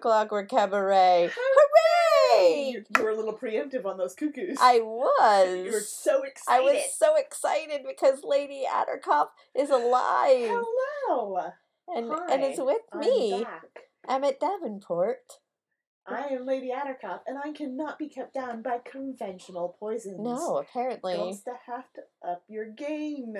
Clockwork Cabaret. Hooray! You, you were a little preemptive on those cuckoos. I was. You were so excited. I was so excited because Lady Attercop is alive Hello. and and is Hi, with I'm me, back. Emmett Davenport. I am Lady Attercop, and I cannot be kept down by conventional poisons. No, apparently. Goes to have to up your game,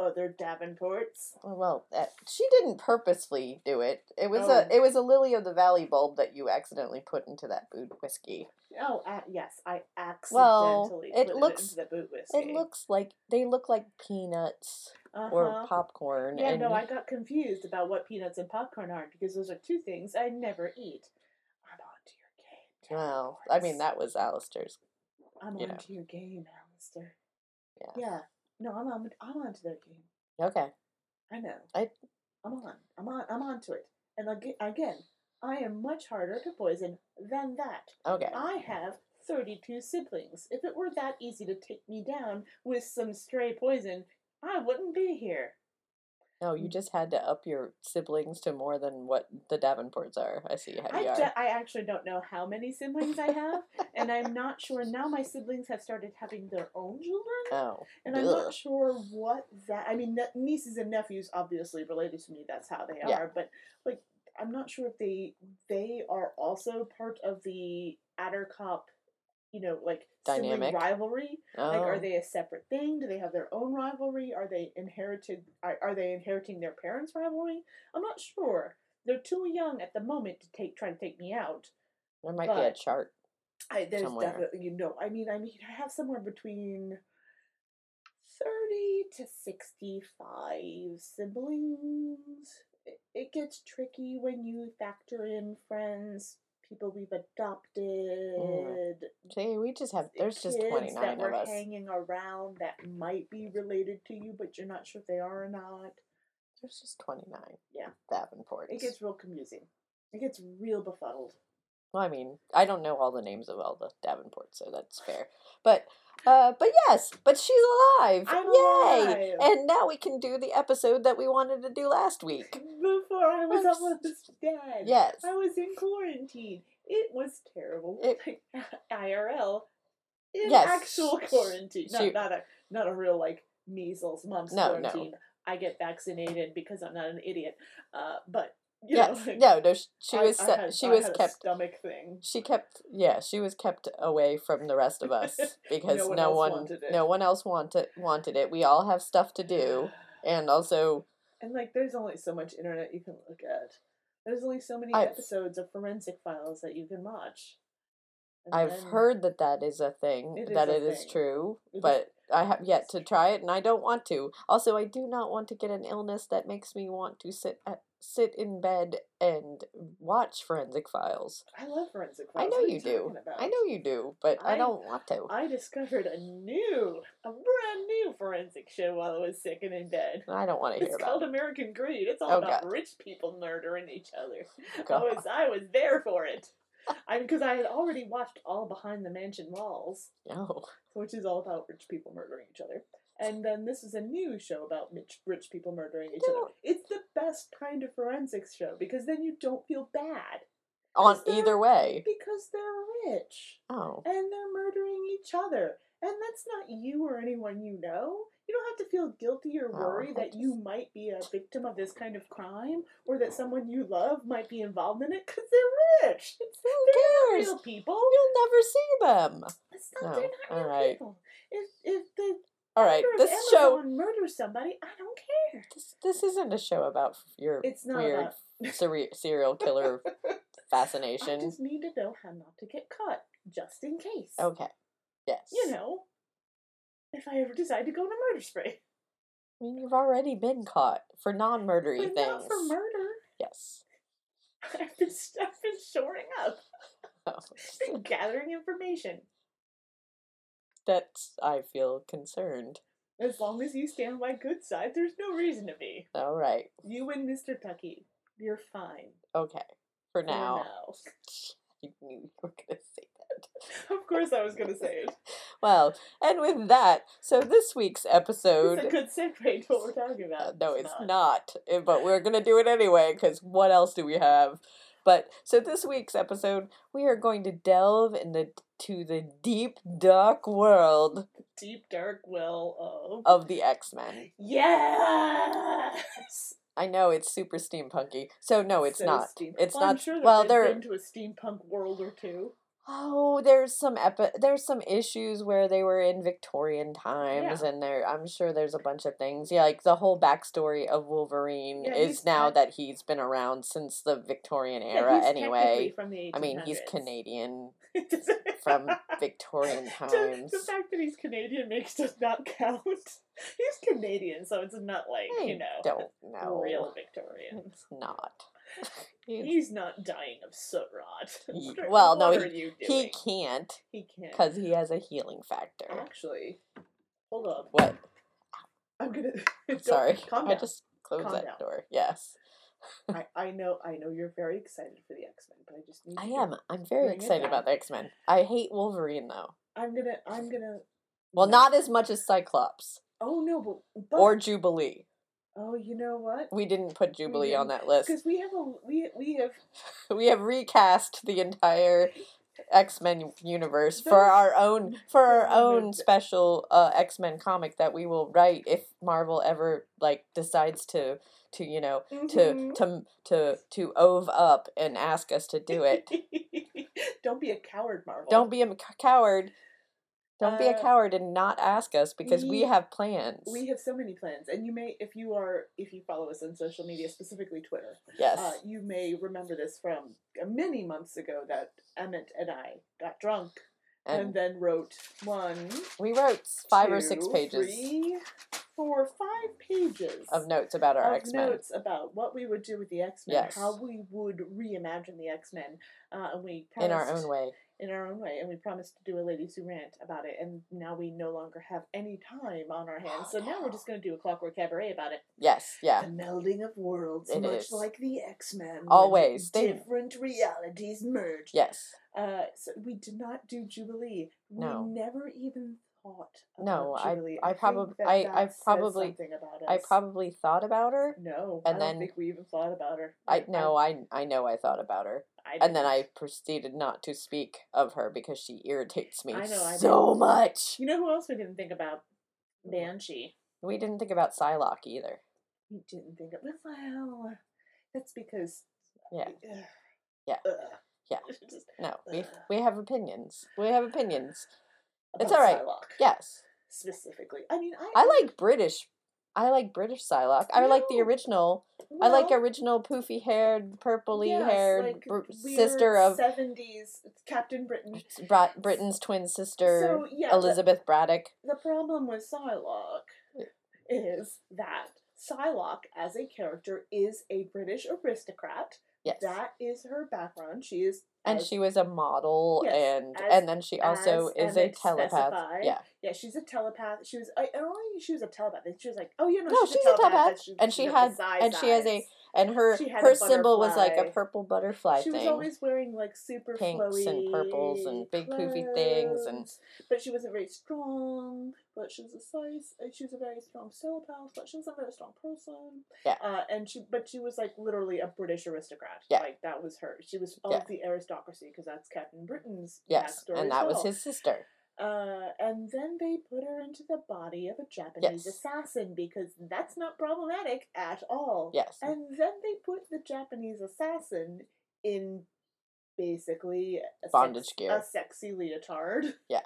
other Davenports. Well, uh, she didn't purposefully do it. It was Oh. a it was a lily of the valley bulb that you accidentally put into that boot whiskey. Oh, uh, yes, I Well, accidentally it put looks- it into the boot whiskey. It looks like they look like peanuts uh-huh. or popcorn. Yeah, and no, I got confused about what peanuts and popcorn are because those are two things I never eat. I'm on to your game. well, I mean that was Alistair's. I'm you on know. to your game, Alistair. Yeah. Yeah. No, I'm on. I'm on to their game. Okay. I know. I- I'm on. I'm on. I'm on to it. And again, I am much harder to poison than that. Okay. I have 32 siblings. If it were that easy to take me down with some stray poison, I wouldn't be here. No, you mm. just had to up your siblings to more than what the Davenports are. I see how I, you are. ju- I actually don't know how many siblings I have, and I'm not sure. Now my siblings have started having their own children. Oh. And I'm Ugh. not sure what that. I mean, nieces and nephews obviously related to me. That's how they Yeah. are. But like, I'm not sure if they they are also part of the Attercop, you know, like Dynamic. rivalry. Oh. Like, are oh. they a separate thing? Do they have their own rivalry? Are they inherited? Are, are they inheriting their parents' rivalry? I'm not sure. They're too young at the moment to take try to take me out. there might be a chart. I there's Somewhere. definitely you know. I mean, I mean, I have somewhere between thirty to sixty-five siblings. It, it gets tricky when you factor in friends, people we've mm. adopted. See, we just have there's just twenty that nine were of us. hanging around that might be related to you, but you're not sure if they are or not. There's just twenty nine. Yeah. Davenport. It gets real confusing. It gets real befuddled. Well, I mean, I don't know all the names of all the Davenports, so that's fair. But, uh, but yes, but she's alive! I'm Yay! alive! And now we can do the episode that we wanted to do last week. Before I was I'm almost dead. Yes. I was in quarantine. It was terrible. It- Like, IRL. In Yes, actual quarantine. she- Not, not a not a real like measles, mumps No, no. quarantine. I get vaccinated because I'm not an idiot. Uh, but you Yes. know, like, No, no, she I- was I had- she I was kept stomach thing. she kept yeah she was kept away from the rest of us because No one no one no one else wanted wanted it. We all have stuff to do, and also And like, there's only so much internet you can look at. There's only so many I've- episodes of forensic files that you can watch. And I've heard that that is a thing It is that a it is thing. true, It is- but I have yet to try it, and I don't want to. Also, I do not want to get an illness that makes me want to sit at, sit in bed and watch forensic files. I love forensic Files. I know are you do. I know you do, but I, I- don't want to. I discovered a new, a brand new forensic show while I was sick and in bed. I don't want to hear It's about called it. American Greed. It's all Oh, about God. rich people murdering each other. Oh, I was I was there for it. I because I had already watched all behind the mansion walls, No. which is all about rich people murdering each other. And then this is a new show about rich, rich people murdering each other. It's the best kind of forensics show because then you don't feel bad On either way. because they're rich Oh. and they're murdering each other. And that's not you or anyone you know. You don't have to feel guilty or Oh, worry I that you might be a victim of this kind of crime or that someone you love might be involved in it because they're rich. It's, Who they're cares? not real people. You'll never see them. It's not, No, they're not real alright. people. If, if the All right, this show. Amazon murders somebody, I don't care. This, this isn't a show about your It's not weird about. seri- serial killer fascination. I just need to know how not to get caught, just in case. Okay. Yes. You know, if I ever decide to go on a murder spree. I mean, you've already been caught for non-murdery But things. not for murder. Yes. I've been, I've been shoring up, Oh, been gathering information. That's. I feel concerned. As long as you stand by good side, there's no reason to be. All right. You and Mr. Tucky, you're fine. Okay. For for now. now. You knew you were gonna say that. Of course, I was going to say it. Well, and with that, so this week's episode. It's a good segue to what we're talking about. Uh, no, it's not. uh, But we're gonna do it anyway because what else do we have? But so this week's episode, we are going to delve into to the deep dark world Deep dark well of. of the X Men. Yes! I know it's super steampunky. So no, it's So not. steam- It's well, I'm not. sure that well, they've there. been to a steampunk world or two. Oh, there's some epi- There's some issues where they were in Victorian times, Yeah. and there. I'm sure there's a bunch of things. Yeah, like the whole backstory of Wolverine Yeah, is now tec- that he's been around since the Victorian Yeah, era. he's anyway, from the I mean, he's Canadian from Victorian times. The fact that he's Canadian makes does not count. He's Canadian, so it's not like, I you know, don't know. real Victorian. It's not. He's- not dying of soot rot. Well, no, he- he can't He can't. because he has a healing factor. Actually, hold up. What? I'm gonna. Sorry, calm down. I just closed Calm that down. door. Yes, I, I know. I know you're very excited for the X Men, but I just need. I am. I'm very excited about the X Men. I hate Wolverine though. I'm gonna. I'm gonna. Well, no. not as much as Cyclops Oh no, but, but or Jubilee. Oh, you know what? We didn't put Jubilee on didn't, that list. Because we have a we we have We have recast the entire X Men universe for our own for our own special uh, X Men comic that we will write if Marvel ever like decides to to you know to Mhm. to to to ove up and ask us to do it. Don't be a coward, Marvel. Don't be a coward. Don't be a Uh, coward and not ask us because we we- have plans. We have so many plans, and you may, if you are, if you follow us on social media, specifically Twitter, yes. uh, you may remember this from uh, many months ago that Emmett and I got drunk and, and then wrote one, we wrote five or six two, pages three, four, five pages of notes about our X Men. notes about what we would do with the X Men, Yes. how we would reimagine the X Men, uh, and we In our own way. In our own way, and we promised to do a ladies who rant about it, and now we no longer have any time on our hands, so now we're just going to do a Clockwork Cabaret about it. Yes, yeah. The melding of worlds, It much is. like the X Men. Always. They- different realities merge. Yes. Uh, so we did not do Jubilee. We No. never even thought. About uh, No, I- Jubilee. I think probab- that I- I that probably- I probably thought about her. no, and I then- don't think we even thought about her. I no, I I know I thought about her. I And then I proceeded not to speak of her because she irritates me I know, I so much. You know who else we didn't think about? Banshee. We didn't think about Psylocke either. We didn't think of well. That's because. Yeah. Ugh. Yeah. Ugh. Yeah. No, we we have opinions. We have opinions. It's all right. Psylocke, Yes. Specifically, I mean, I. I like British I like British Psylocke. I like the No. original. I like original poofy haired, purpley yes, haired like br- sister of 70s Captain Britain. Bra- Britain's twin sister, So yeah, the- Elizabeth Braddock. The problem with Psylocke is that Psylocke, as a character, is a British aristocrat. Yes. That is her background. She is, and as- she was a model, Yes, and as- and then she also is a telepath. specified. Yeah, yeah, she's a telepath. She was, I, I don't think she was a telepath. She was like, oh, you know, No, she's, she's a a telepath. telepath, but she- and she had- and she has a-. and her her symbol was like a purple butterfly She was always wearing like super Pinks and purples and big poofy things and- but she wasn't very strong. But she was a size. uh, She was a very strong telepath, but she was a very strong person. Yeah. Uh, and she, but she was like literally a British aristocrat. Yeah. Like that was her. She was Yeah. of the aristocracy because that's Captain Britain's yes, and that was his sister. Uh, and then they put her into the body of a Japanese Yes. assassin because that's not problematic at all. Yes, And then they put the Japanese assassin in basically a Bondage sex- gear. a sexy leotard. Yeah.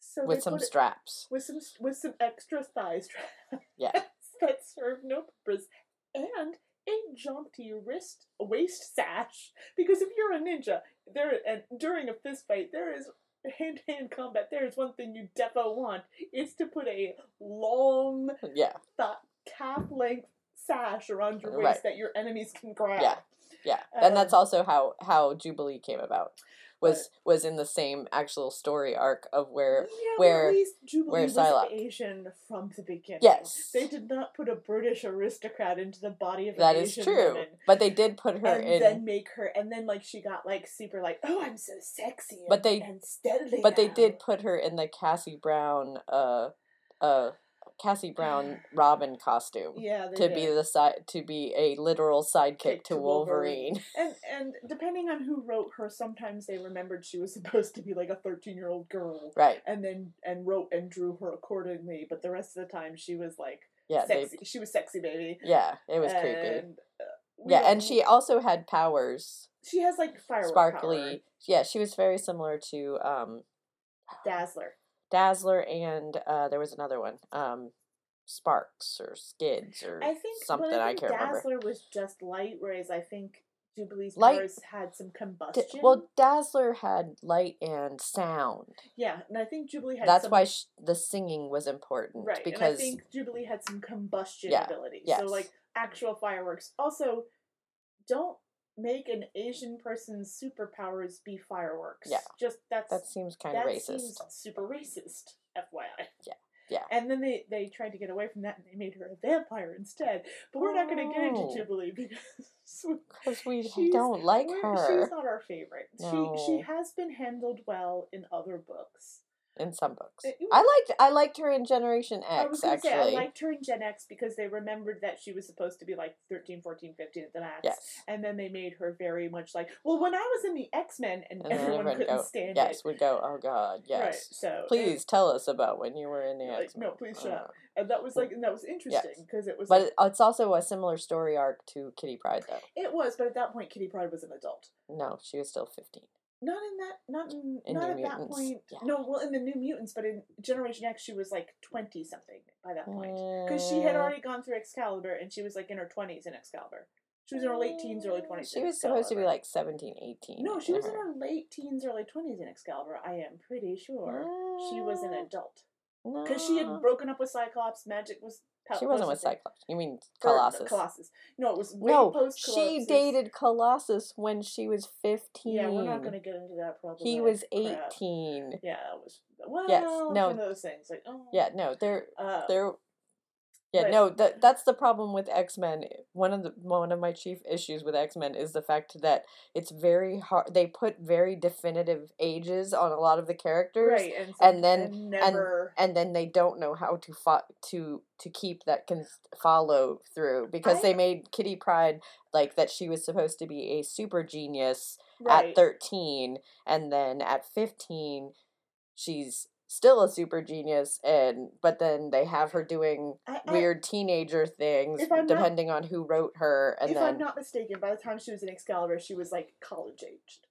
So with some it- straps. with some with some extra thigh straps. Yeah. that serve no purpose, and a jaunty wrist waist sash. Because if you're a ninja, there and during a fist fight, there is hand to hand combat. There is one thing you defo want. It's to put a long Yeah, th- calf length sash around your waist Right. that your enemies can grab. Yeah. yeah, and that's Um, also how how Jubilee came about. Was was in the same actual story arc of where Yeah, where- at least Jubilee where was Asian from the beginning. Yes. they did not put a British aristocrat into the body of that is Asian true, woman. but they did put her and in. then make her, and then like she got like super like, oh, I'm so sexy. And, But they- and steadily. but they did put her in the Cassie Brown uh uh Cassie Brown Robin costume yeah to did. be the side to be a literal sidekick Kick to to Wolverine. Wolverine. and and depending on who wrote her, sometimes they remembered she was supposed to be like a thirteen year old girl, right. and then and wrote and drew her accordingly. But the rest of the time, she was like Yeah, they. She was sexy baby. yeah, it was creepy. Uh, Yeah, and she also had powers. she has like firework Sparkly. Yeah, she was very similar to um. Dazzler. Dazzler and uh there was another one. Um Sparks or Skids or I think something I, I, think can't remember. Dazzler was just light, whereas I think Jubilee's Light- powers had some D- combustion. well, Dazzler had light and sound. yeah, and I think Jubilee had. That's some, why sh- the singing was important right, because and I think Jubilee had some combustion Yeah, ability. yes. So like actual fireworks. Also, don't make an Asian person's superpowers be fireworks. Yeah. just that's that seems kind of that racist. seems super racist. FYI. Yeah, yeah. And then they they tried to get away from that and they made her a vampire instead. But we're not going to get into Oh. Jubilee because Because we don't like her She's not our favorite. She she has been handled well in other books. In some books. Uh, I liked I liked her in Generation I was X to actually. say I liked her in Gen X because they remembered that she was supposed to be like 13, 14, 15 at the max. yes. And then they made her very much like, well, when I was in the X Men and, And everyone everyone couldn't go, stand yes, it. would go, oh god, yes. Right. So Please tell us about when you were in the Like, X. no, please shut up. And, and that was like, and that was interesting because it was. But like, it's also a similar story arc to Kitty Pryde, though. it was, but at that point, Kitty Pryde was an adult. No, she was still fifteen. Not in that, not in, In not New at that point. yeah. No, well, in the New Mutants, but in Generation X, she was like twenty something by that point. Because she had Uh, already gone through Excalibur and she was like in her 20s in Excalibur. She was in her late teens, early 20s. She was supposed to be like 17, 18. No, she was in her. late teens, early 20s in Excalibur, I am pretty sure. She was an adult. Because she had broken up with Cyclops, magic was. Po- She wasn't with Cyclops. You mean or, uh, Colossus? Colossus. No, it was No, she dated Colossus when she was 15. Yeah, we're not going to get into that problem. He was 18. Yeah, it was. Well, Yes, no. one of those things. Like, oh. Yeah, no, they're Uh, they're yeah, but- no, that that's the problem with X Men. One of the one of my chief issues with X Men is the fact that it's very hard. They put very definitive ages on a lot of the characters, right, and, and then- and never. and then they don't know how to fo- to to keep that can follow through because they made Kitty Pryde like that she was supposed to be a super genius right. at 13 and then at 15 she's still a super genius and but then they have her doing I- I- weird teenager things I'm not- depending on who wrote her and if then I'm not mistaken, by the time she was in Excalibur, she was like college aged.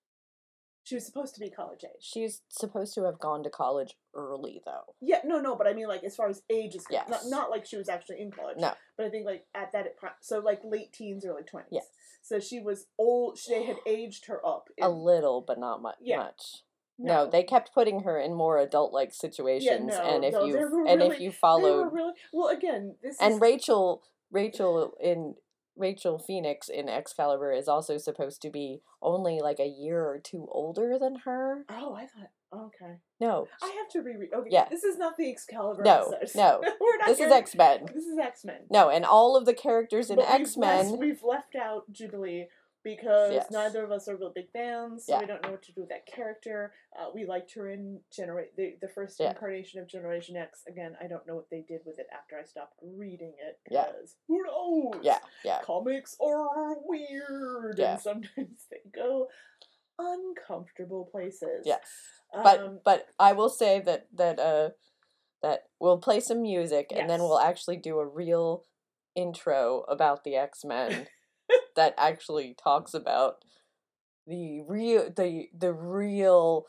She was supposed to be college age. She's supposed to have gone to college early, though. Yeah, no, no, but I mean, like, as far as age is Yes. not, not like she was actually in college. No. But I think, like, at that, so, like, late teens, early 20s. Yes. So she was old, they had aged her up. A little, but not mu- Yeah. much. No, they kept putting her in more adult-like situations, no, and if no, you and if really- you They were followed really, well, again, this and is. Rachel Rachel in Rachel Phoenix in Excalibur is also supposed to be only like a year or two older than her. Oh, I thought. Okay. No, I have to reread. Okay. Yeah. This is not the Excalibur No, episode. no. We're not this is X Men. This is X Men. No, and all of the characters in X Men. We've left out Jubilee because Yes. neither of us are real big fans, so Yeah. we don't know what to do with that character. Uh, we liked her in Generate the the first Yeah. incarnation of Generation X. Again, I don't know what they did with it after I stopped reading it Yeah. because who knows? Yeah, yeah. Comics are weird, Yeah. and sometimes they go uncomfortable places. Yes. But Um, but I will say that that uh that we'll play some music and then we'll actually do a real intro about the X Men that actually talks about the real the the real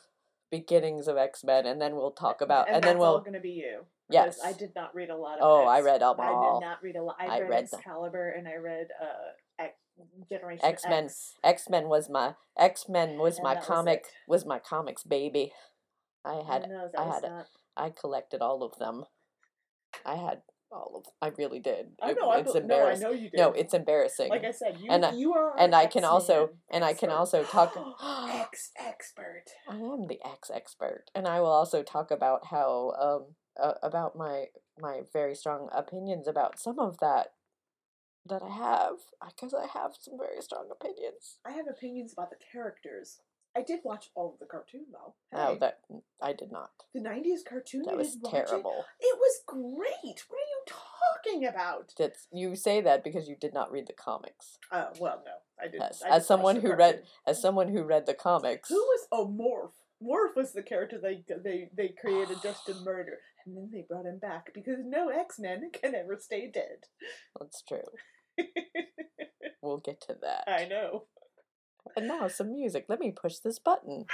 beginnings of X Men and then we'll talk about and, and, then we'll going to be you. yes I did not read a lot of. Oh, I X. read them I did not read a lot. I, I read, read them. Excalibur and I read uh X, Generation X-Men. X. X Men was my X Men was And my that was comic was my comics baby. I had that I had- not. I collected all of them. I had all of I really did. I know. I, it's no, I embarrassing. know you did. No, it's embarrassing. like I said. You And I- you are. and I can also and I can also talk X expert. I am the X expert, and I will also talk about how um uh, about my my very strong opinions about some of that that I have because I have some very strong opinions. I have opinions about the characters. I did watch all of the cartoon though. Oh, that I did not. the '90s cartoon. That was watch it? terrible. It was great. What are you talking about? That's you say that because you did not read the comics. Uh, well, no, I didn't. Yes, I as just someone who read- As someone who read the comics, Who was oh Morph? Morph was the character they they they created just to murder, and then they brought him back because no X Men can ever stay dead. that's true. We'll get to that. I know. And now some music. Let me push this button.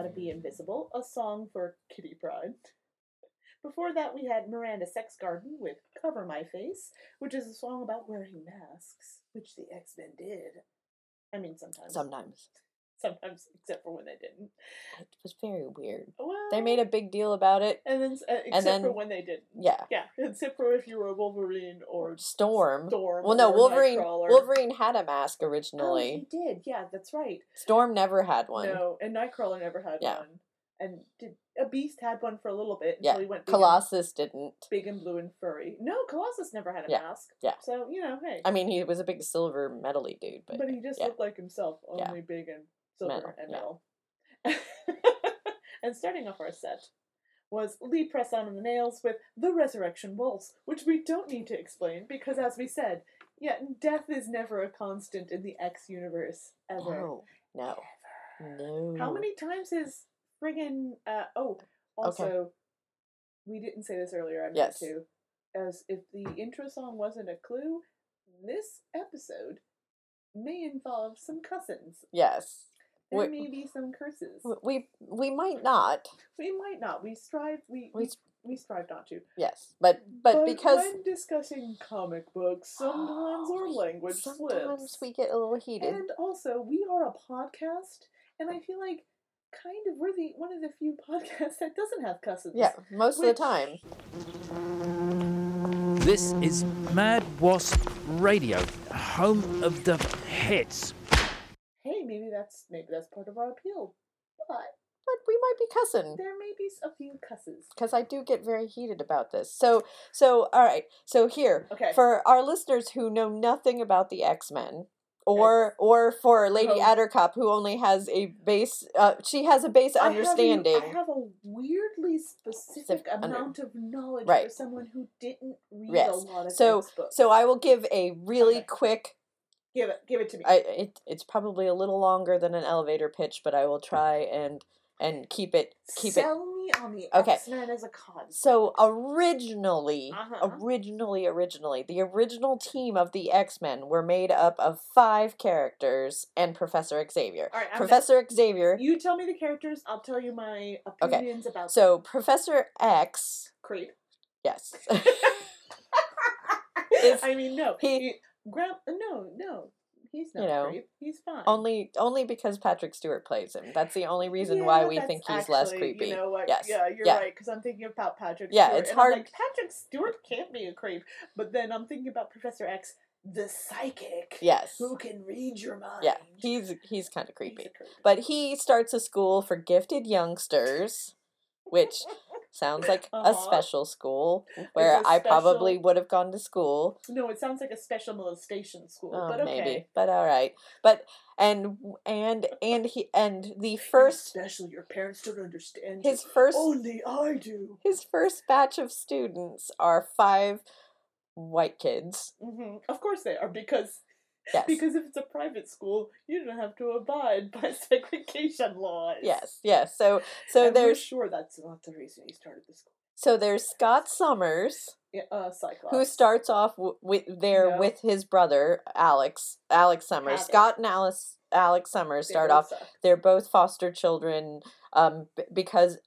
How to Be Invisible, a song for Kitty Pryde. Before that, we had Miranda Sex Garden with Cover My Face, which is a song about wearing masks, which the X Men did. I mean, sometimes. Sometimes Sometimes, except for when they didn't. it was very weird. Well, They made a big deal about it. And then, uh, except for then- when they didn't. Yeah, Yeah, except for if you were a Wolverine or Storm. Storm. Well, no, Wolverine. Nightcrawler. Wolverine had a mask Oh, originally. he did. Yeah, that's right. Storm never had one. No, and Nightcrawler never had Yeah. one. And did a Beast had one for a little bit until Yeah, he went big and, Colossus didn't. big and blue and furry. No, Colossus never had a Yeah, mask. yeah. So you know, hey, I mean, he was a big silver metally dude, but, but, he just yeah. looked like himself, only big and silver and yeah. metal. and starting off our set was Lee Press on the Nails with The Resurrection Waltz, which we don't need to explain because, as we said, yeah, death is never a constant in the X universe ever. no, no, no. How many times is friggin' uh oh also we didn't say this earlier, I meant Yes. to. As if the intro song wasn't a clue, this episode may involve some cousins. Yes, There We- may be some curses. We we might not. We might not. We strive we We we, we strive not to. Yes, but but, because when discussing comic books, sometimes our oh, language sometimes slips. Sometimes we get a little heated. And also, we are a podcast, and I feel like kind of we're the one of the few podcasts that doesn't have cusses. yeah, most of the time. This is Mad Wasp Radio, home of the hits. That's maybe that's part of our appeal, but But we might be cussing. there may be a few cusses. because I do get very heated about this. So, so all right. So here, Okay. for our listeners who know nothing about the X Men, or or for Lady Oh. Attercop who only has a base, uh, she has a base I have a- understanding. I have a weirdly specific Specific under- amount of knowledge for someone who didn't read a lot of So- so I will give a really Okay. quick. Give it, give it to me. I it it's probably a little longer than an elevator pitch, but I will try and and keep it keep it Sell me on the Okay. X Men as a concept. So originally, Uh-huh. originally, originally, the original team of the X Men were made up of five characters and Professor Xavier. All right, Professor Xavier. You tell me the characters. I'll tell you my opinions about So Professor X, Creep. yes, I mean, no. he- He, Gra- uh, no, no. He's not You know, creep. He's fine. only only because Patrick Stewart plays him. That's the only reason why we think he's less creepy. You know what? Yes. Yeah, you're Yeah. right. Because I'm thinking about Patrick. Yeah, Stewart, it's and hard- like Patrick Stewart can't be a creep, but then I'm thinking about Professor X, the psychic. Yes, Who can read your mind? yeah, he's he's kind of creepy. a creep. But he starts a school for gifted youngsters, which sounds like a Uh-huh. special school where a I probably would have gone to school. no, it sounds like a special molestation school. Oh, but okay. maybe, but all right. But and and and he and the first special your parents don't understand. his you. first only I do. his first batch of students are five white kids. hmm Of course they are because Yes. because if it's a private school, you don't have to abide by segregation laws. Yes, yes. So so And there's sure that's not the reason he started the school. so there's Scott Summers Yeah, uh, Cyclops. who starts off w- with there Yeah. with his brother Alex Alex Summers. Havoc. Scott and Alice Alex Summers start both off suck. they're both foster children um b- because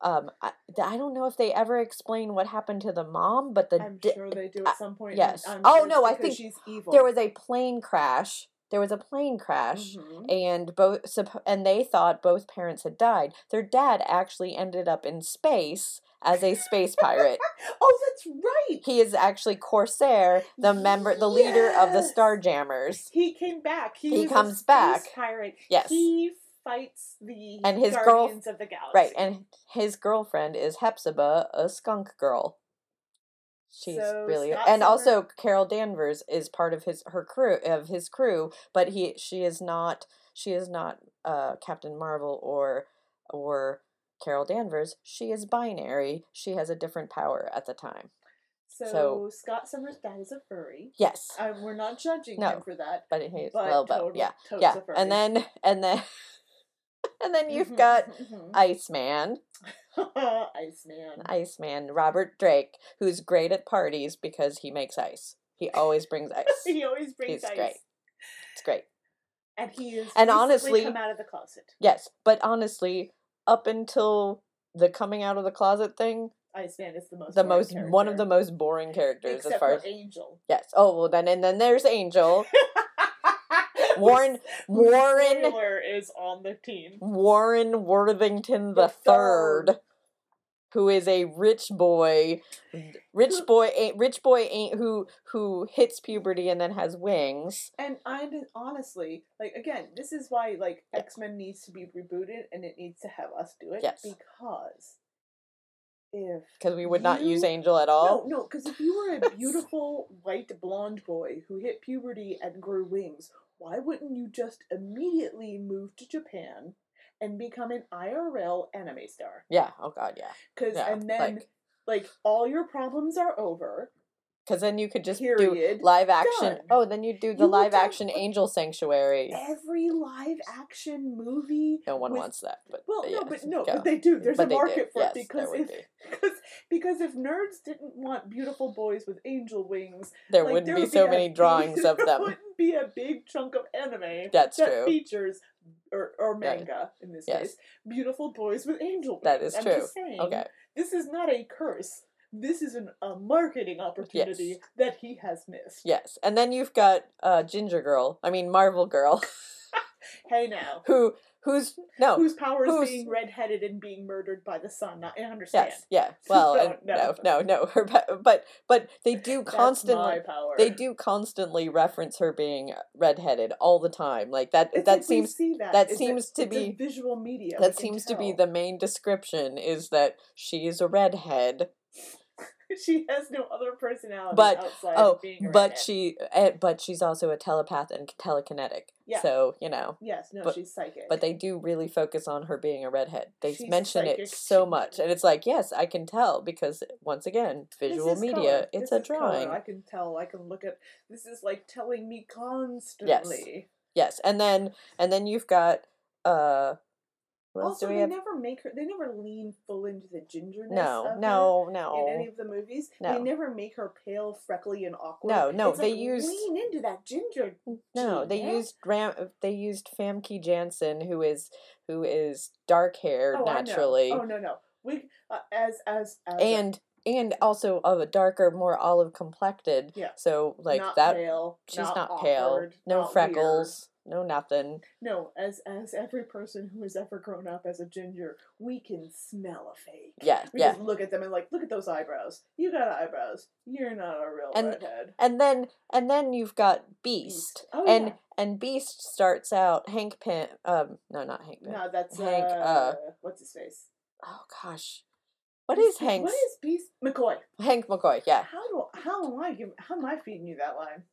um I, I don't know if they ever explain what happened to the mom but the I'm di- sure they do uh, at some point. yes. Oh, no, I think she's evil. there was a plane crash there was a plane crash Mhm. and both and they thought both parents had died their dad actually ended up in space as a space pirate Oh, that's right. he is actually corsair the member the leader of the Yes! Starjammers He came back. He, He comes space back. Pirate. Yes. He fights the And his girl- of the Galaxy. right and his girlfriend is hepzibah a skunk girl she's So really Scott and Summers- also carol danvers is part of his her crew of his crew but he she is not she is not uh captain marvel or or carol danvers she is binary she has a different power at the time So, so- Scott Summers' is a furry. yes Uh, we're not judging No. him for that. but he's but well but yeah yeah a furry. and then and then and then you've Mhm, got mhm. iceman Iceman. iceman robert drake who's great at parties because he makes ice he always brings ice he always brings He's ice. great. it's great and he is And honestly- come out of the closet. Yes, but honestly, up until the coming out of the closet thing, Iceman is the most the boring most one of the most boring characters except as far as Angel. yes. Oh well, then and then there's Angel. Warren Warren is on the team. Warren Worthington the The third. third, who is a rich boy, rich boy, ain't rich boy ain't who who hits puberty and then has wings. And I'm honestly, like again, this is why like X Men needs to be rebooted, and it needs to have us do it Yes. because if Because we would not use Angel at all. No, no, because if you were a beautiful white blonde boy who hit puberty and grew wings, why wouldn't you just immediately move to Japan and become an IRL anime star? Yeah. Oh God. Yeah. Because Yeah, and then like- like, all your problems are over. Because then you could just Period. do live action. Done. Oh, then you do the You live action Angel Sanctuary. Every live action movie. No one with- wants that. But Well, but no, but no, go. but they do. There's But a market for yes, it because if be. because because if nerds didn't want beautiful boys with angel wings, there like, wouldn't there be so many drawings of them. Be a big chunk of anime That's that true. features or or manga in this Yes. case beautiful boys with angel wings. That is I'm true. Just saying, Okay. this is not a curse. This is an, a marketing opportunity Yes. that he has missed. Yes, and then you've got uh, Ginger Girl. I mean Marvel Girl, Hey now, who who's no whose power is who's- being redheaded and being murdered by the sun? I understand. yes yeah well No, and no no no her but but they do constantly my power. they do constantly reference her being redheaded all the time like that It's that seems see that. that It's a- seems to be- visual media. that seems to be the main description is that she is a redhead she has no other personality But- outside oh of being a but redhead. she eh, but she's also a telepath and telekinetic Yeah. so you know yes no but- she's psychic but they do really focus on her being a redhead. They She's mention psychic, it so much, and it's like, yes, I can tell because once again, visual media, color. it's This a is color. drawing. I can tell. I can look at. This is like telling me constantly. Yes, and then and then you've got uh, else Also, they have? never make her. They never lean full into the gingerness. No, of her no, In any of the movies, No. they never make her pale, freckly, and awkward. No, no, It's they like, used- lean into that ginger. no. gene, They used Ram. They used Famke Janssen, who is who is dark haired Oh, naturally, Oh no, no. We uh, as as as and and also of a darker, more olive complected. Yeah. So like not that, Pale, she's not, not, pale, awkward, no not freckles, no nothing. No, as as every person who has ever grown up as a ginger, we can smell a fake. Yeah, We yeah. just look at them and like, look at those eyebrows. You got eyebrows. You're not a real And- redhead. and then and then you've got Beast, Oh, and yeah. and Beast starts out Hank Pym. Um, no, not Hank Pym. No, that's Hank, uh, uh, what's his face? Oh gosh, what What's- Hank? Hank's? What is Beast McCoy? Hank McCoy? Yeah, How do how am I give, how am I feeding you that line?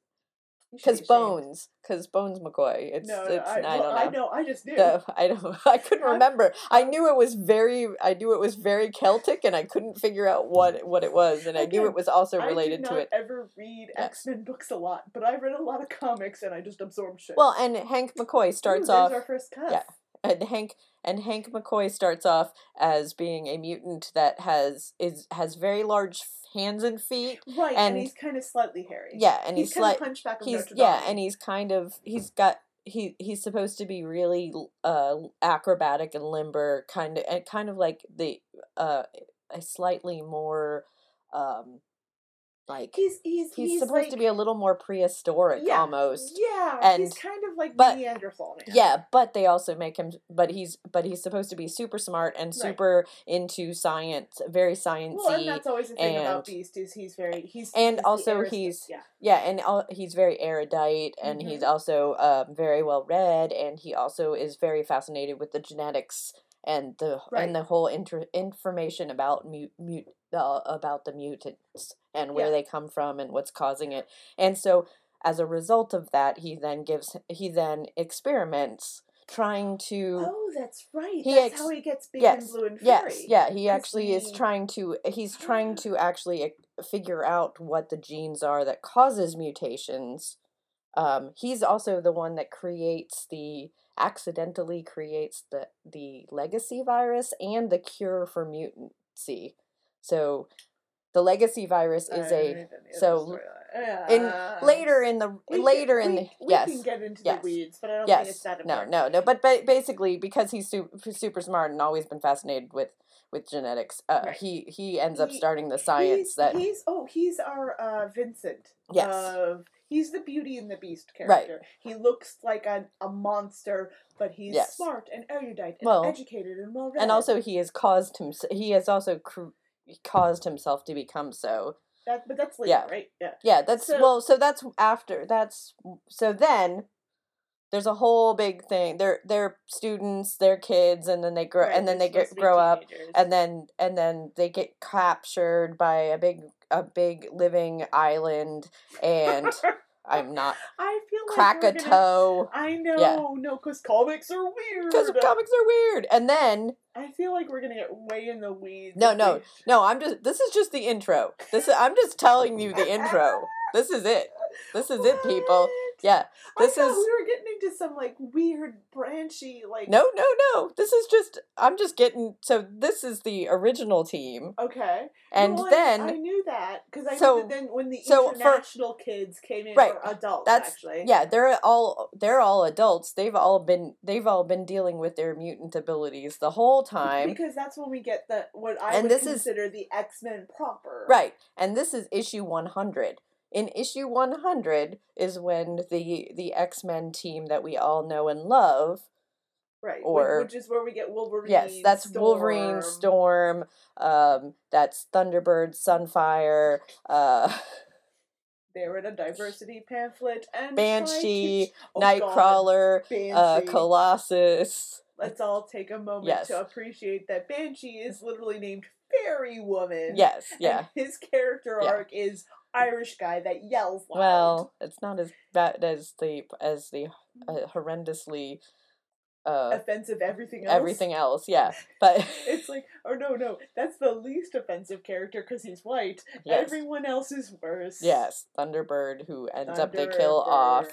Because. Bones, because Bones McCoy. It's No, it's I, I, well, don't know. I know. I just knew. No, I don't. I couldn't remember. I knew it was very. I knew it was very Celtic, and I couldn't figure out what what it was, and I knew Again, it was also I related to it. ever read Yeah. X Men books a lot, but I read a lot of comics and I just absorbed shit. Well, and Hank McCoy starts there's off. our first cuss. yeah. and Hank and Hank McCoy starts off as being a mutant that has is has very large hands and feet. right, and, and- he's kind of slightly hairy. Yeah, and he's, he's, kind like of hunchback of he's yeah, and he's kind of he's got he he's supposed to be really uh acrobatic and limber, kind of and kind of like the uh a slightly more um like he's he's he's, supposed to be a little more prehistoric Yeah, almost. Yeah, and- he's kind of like but- Neanderthal man. Yeah, but they also make him but he's but he's supposed to be super smart and Right. super into science, very sciencey. Well, and that's always the thing about Beast is he's very he's and he's also he's- yeah Yeah, and al- he's very erudite, and he's Mhm. also um, very well read, and he also is very fascinated with the genetics and the Right. and the whole inter- information about mute, mute uh, about the mutants and where Yeah. they come from and what's causing it. And so, as a result of that, he then gives he then experiments trying to oh that's right He that's ex- how he gets big yes, and blue and furry. Yes, yeah, he actually is trying to he's trying to actually uh, figure out what the genes are that causes mutations. Um, he's also the one that creates the accidentally creates the the legacy virus and the cure for mutancy. So the legacy virus is a don't need any of so. In later in the We can- later in we, the we yes can get into yes, the weeds, but I don't think it's yes that no important. no no but but basically because he's super, super smart and always been fascinated with with genetics uh, Right. he he ends up He- starting the science he's, that he's oh he's our uh, Vincent. Yes. Of he's the Beauty and the Beast Right. character. He looks like a, a monster, but he's Yes. smart and erudite and Well, educated and well read. and also he has caused him he has also cr- caused himself to become so that, but that's later, yeah. right? Yeah. yeah that's So- well so that's after that's so then there's a whole big thing they're they're students they're kids and then they grow Right, and then they're get supposed to be grow up and then and then they get captured by a big a big living island and i'm not I feel like we're gonna- Krakoa I know, yeah. no, because comics are weird. because comics are weird and then I feel like we're gonna get way in the weeds. No, no, no i'm just this is just the intro this is i'm just telling you the intro this is it this is it people? Yeah this I is we were getting into some like weird branchy like. no no no this is just i'm just getting so this is the original team Okay. and Well, then I, knew that because I so- knew that then when the so for- international kids came in Right, for adults, that's actually. yeah they're all they're all adults they've all been they've all been dealing with their mutant abilities the whole time Because that's when we get the what I And would this is- consider the X Men proper. right and this is issue 100 in issue 100 is when the the x-men team that we all know and love Right. Or- which is where we get Wolverine. yes that's wolverine storm um that's thunderbird sunfire uh They're in a diversity pamphlet and try to- banshee Oh, nightcrawler uh colossus Let's all take a moment Yes. to appreciate that Banshee is literally named Fairy Woman. yes yeah his character Yeah. arc is Irish guy that yells loud. Well, it's not as bad as the as the uh, horrendously uh, offensive everything else. everything else. Yeah, but It's like, oh no, no, that's the least offensive character because he's white. Yes. Everyone else is worse. yes, Thunderbird who ends up they kill off.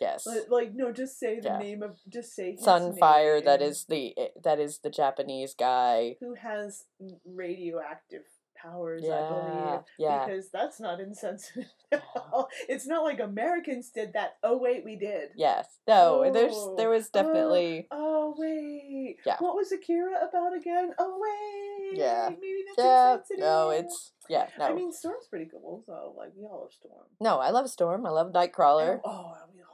Yes, Like, like, no, just say the Yeah. name of, just say his Sunfire. That name. is the eh, that is the Japanese guy. who has radioactive powers, I Yeah, believe. yeah. Because that's not insensitive at all. It's not like Americans did that. Oh wait, we did. Yes, no, there's Oh, there was oh, definitely Oh wait. Yeah. What was Akira about again? Oh wait. Yeah. Maybe that's yeah. insensitive. No, it's yeah. No, I mean, Storm's pretty cool. So like, we all love Storm. no. I love Storm. I love Nightcrawler. Oh, oh we all.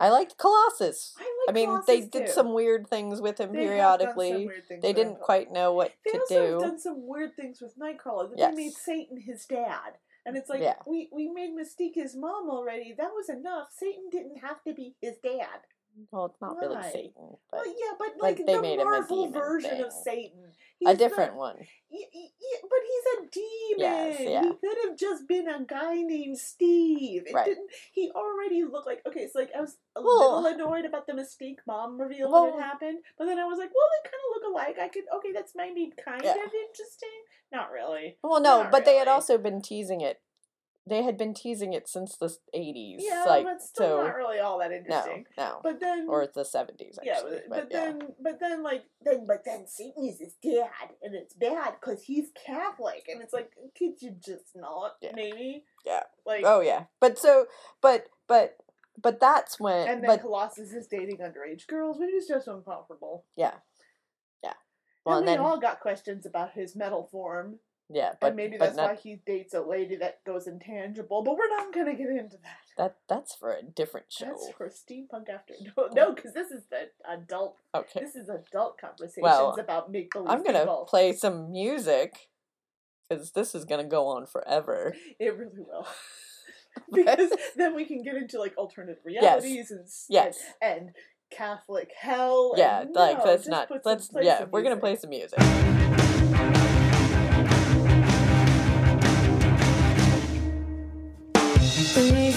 I liked Colossus. I, I like mean, they Colossus, did too. some weird things with him They have done some periodically. They didn't quite know what They to also do. have done some weird things with Nightcrawler. Yes. They made Satan his dad. And it's like, Yeah. we, we made Mystique his mom already. That was enough. Satan didn't have to be his dad. Well, it's not really Satan, but Well, yeah, but like, like, they the made him a Marvel version of thing. Satan. a different not- one. But he's a demon. Yes, yeah. He could have just been a guy named Steve. It Right. didn't. He already looked like okay. It's like I was a Well- little annoyed about the Mystique mom reveal Well- it happened, but then I was like, well, they kind of look alike. I could okay, that's maybe kind Yeah. of interesting. Not really. Well, no, Not but they had also been teasing it. They had been teasing it since the eighties. Yeah, like but still so. not really all that No, interesting. no, But then or the seventies. yeah, Actually, but, but yeah. then, but then, like, then, but then Satan is his dad, and it's bad because he's Catholic, and it's like, could you just not, Yeah. maybe? Yeah. Like, oh yeah, but so, but but but that's when. and then but Colossus is dating underage girls, which is just uncomfortable. yeah, yeah. Well, and and we then all got questions about his metal form, yeah, but and maybe but that's not, why he dates a lady that goes intangible. But we're not gonna get into that. that that's for a different show. That's for steampunk after. No, no, because this is the adult. okay, This is adult conversations Well, about make believe. I'm gonna people. play some music because this is gonna go on forever. It really will. because then we can get into like alternate Yes. realities and Yes. and, and Catholic hell. Yeah, and like no, let's not let's yeah, we're gonna play some music. You're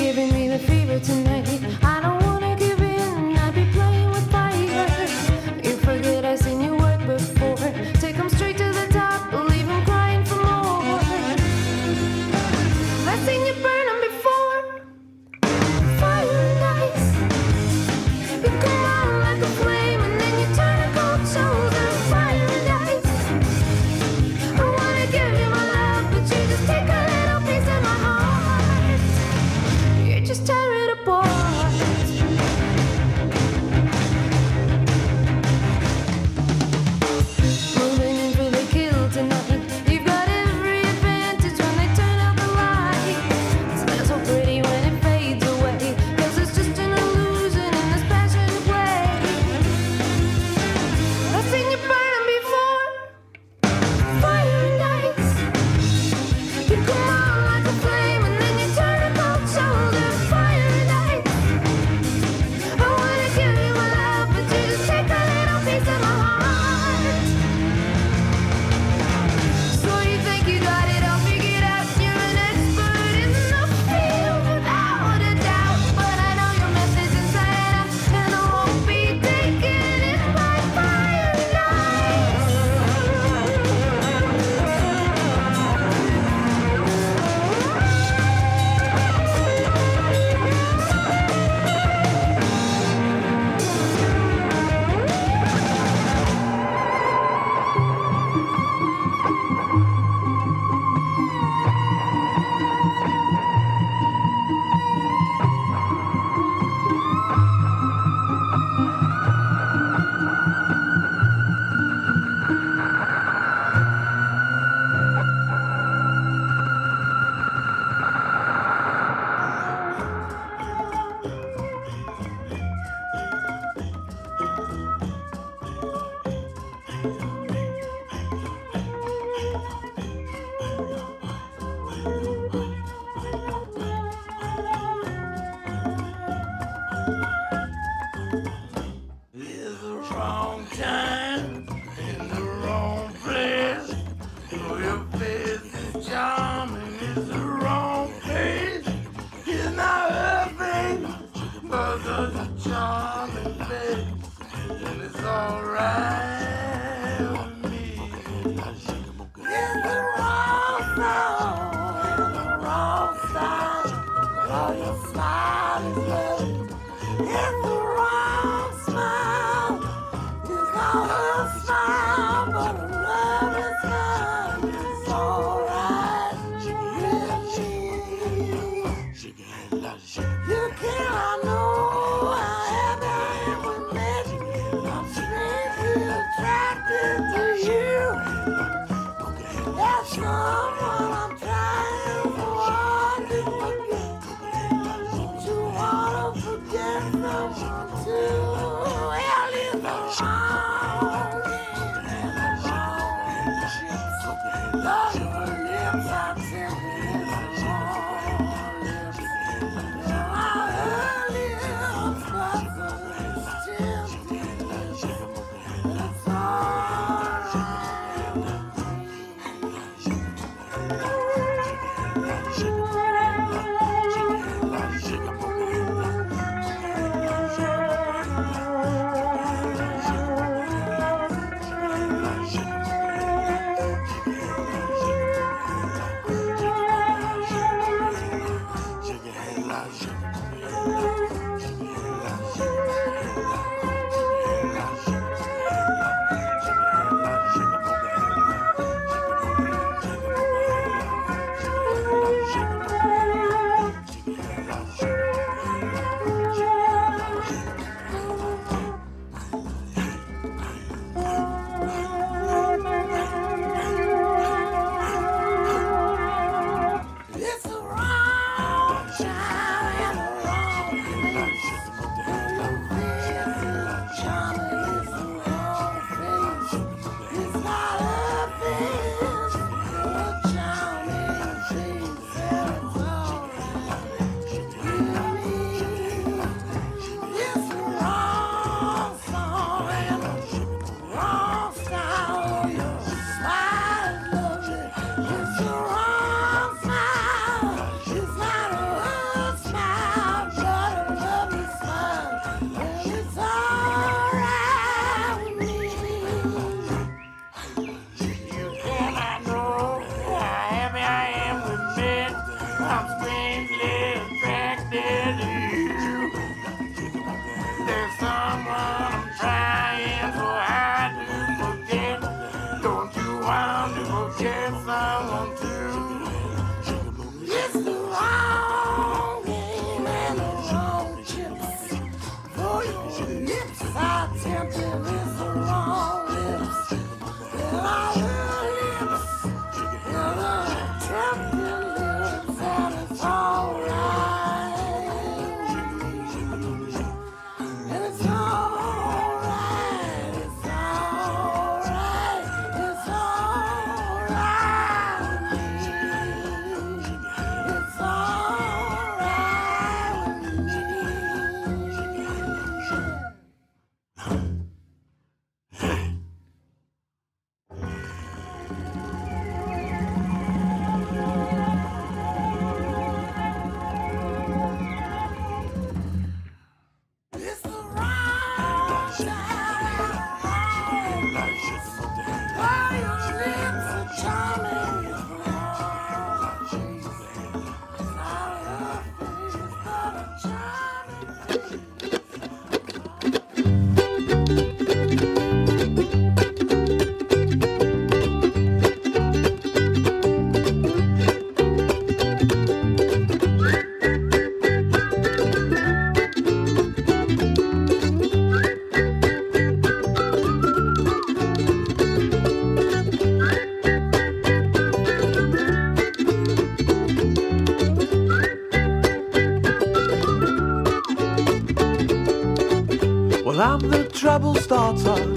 trouble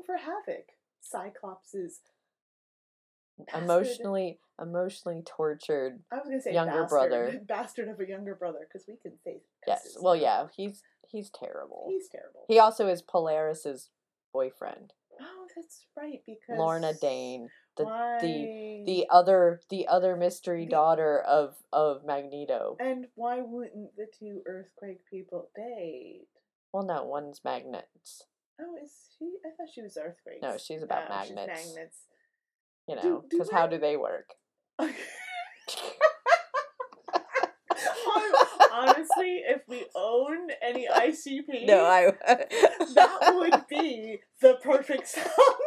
for Havoc. Cyclops's Emotionally, emotionally tortured. I was gonna say younger bastard, brother. bastard of a younger brother, because we can say Yes. Well, yeah. He's he's terrible. he's terrible. He also is Polaris's boyfriend, oh, that's right, because Lorna Dane, the the the other the other mystery The- daughter of of Magneto. and why wouldn't the two earthquake people date? Well, no, one's magnets. Oh, is she? I thought she was earthquake. No, she's about no, she's magnets. magnets. You know, because how do they work? Honestly, if we own any ICP, No, I. that would be the perfect song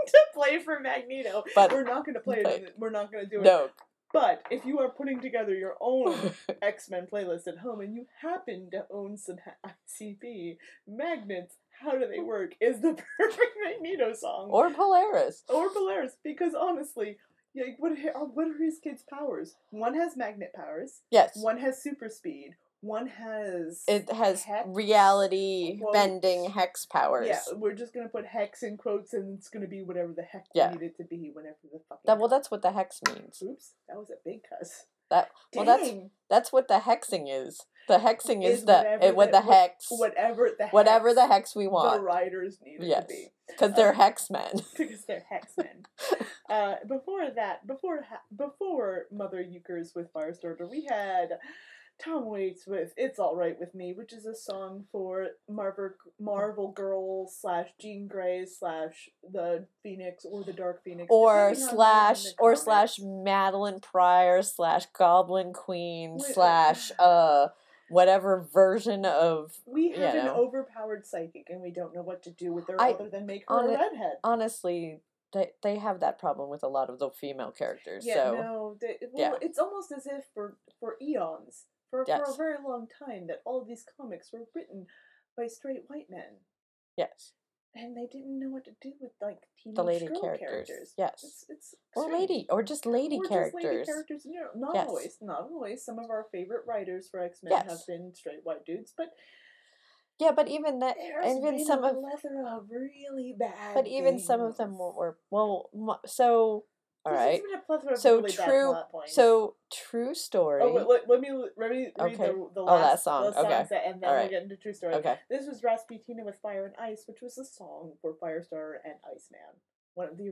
to play for Magneto. But- we're not going to play but- it. We're not going to do it. no. But if you are putting together your own X Men playlist at home and you happen to own some ICP magnets, how do they work? Is the perfect Magneto song or Polaris. or Polaris? Because honestly, like, what are, uh, what are his kids' powers? One has magnet powers. Yes. One has super speed. One has It has hex reality bending hex powers. Yeah, we're just gonna put hex in quotes, and it's gonna be whatever the heck Yeah. we need it to be, whenever the fucking. That, well, that's what the hex means. Oops, that was a big cuss. That well, that's that's what the hexing is. The hexing is, Is the it, what the- the hex, whatever the whatever the hex hex we the want, writers need it Yes. to be. because they're hex men. because they're hexmen. uh, before that, before before Mother Euchers with Firestarter, we had Tom Waits with "It's All Right with Me," which is a song for Marvel Marvel Girl slash Jean Grey slash the Phoenix or the Dark Phoenix, or slash or slash Madelyne Pryor slash Goblin Queen slash uh whatever version of We have an know. overpowered psychic, and we don't know what to do with her I- other than make her on a redhead. honestly they they have that problem with a lot of the female characters. Yeah, so no, they, well, yeah. it's almost as if for for eons, for for a very long time, that all of these comics were written by straight white men, yes, and they didn't know what to do with like teenage the lady girl characters. Yes, It's, it's or lady, or just lady or characters. Just lady characters. You know, not Yes. always. Not always. Some of our favorite writers for X Men Yes. have been straight white dudes, but Yeah, but even that, there's even some of of really bad. But even some of them were well. So all right. a plethora of So really true. So true story. Oh, wait, let, let me let me read Okay. the, the Oh, last that song. the songs Okay. that- and then All we'll get into true story. Okay. This was Rasputina with Fire and Ice, which was a song for Firestar and Iceman. One of the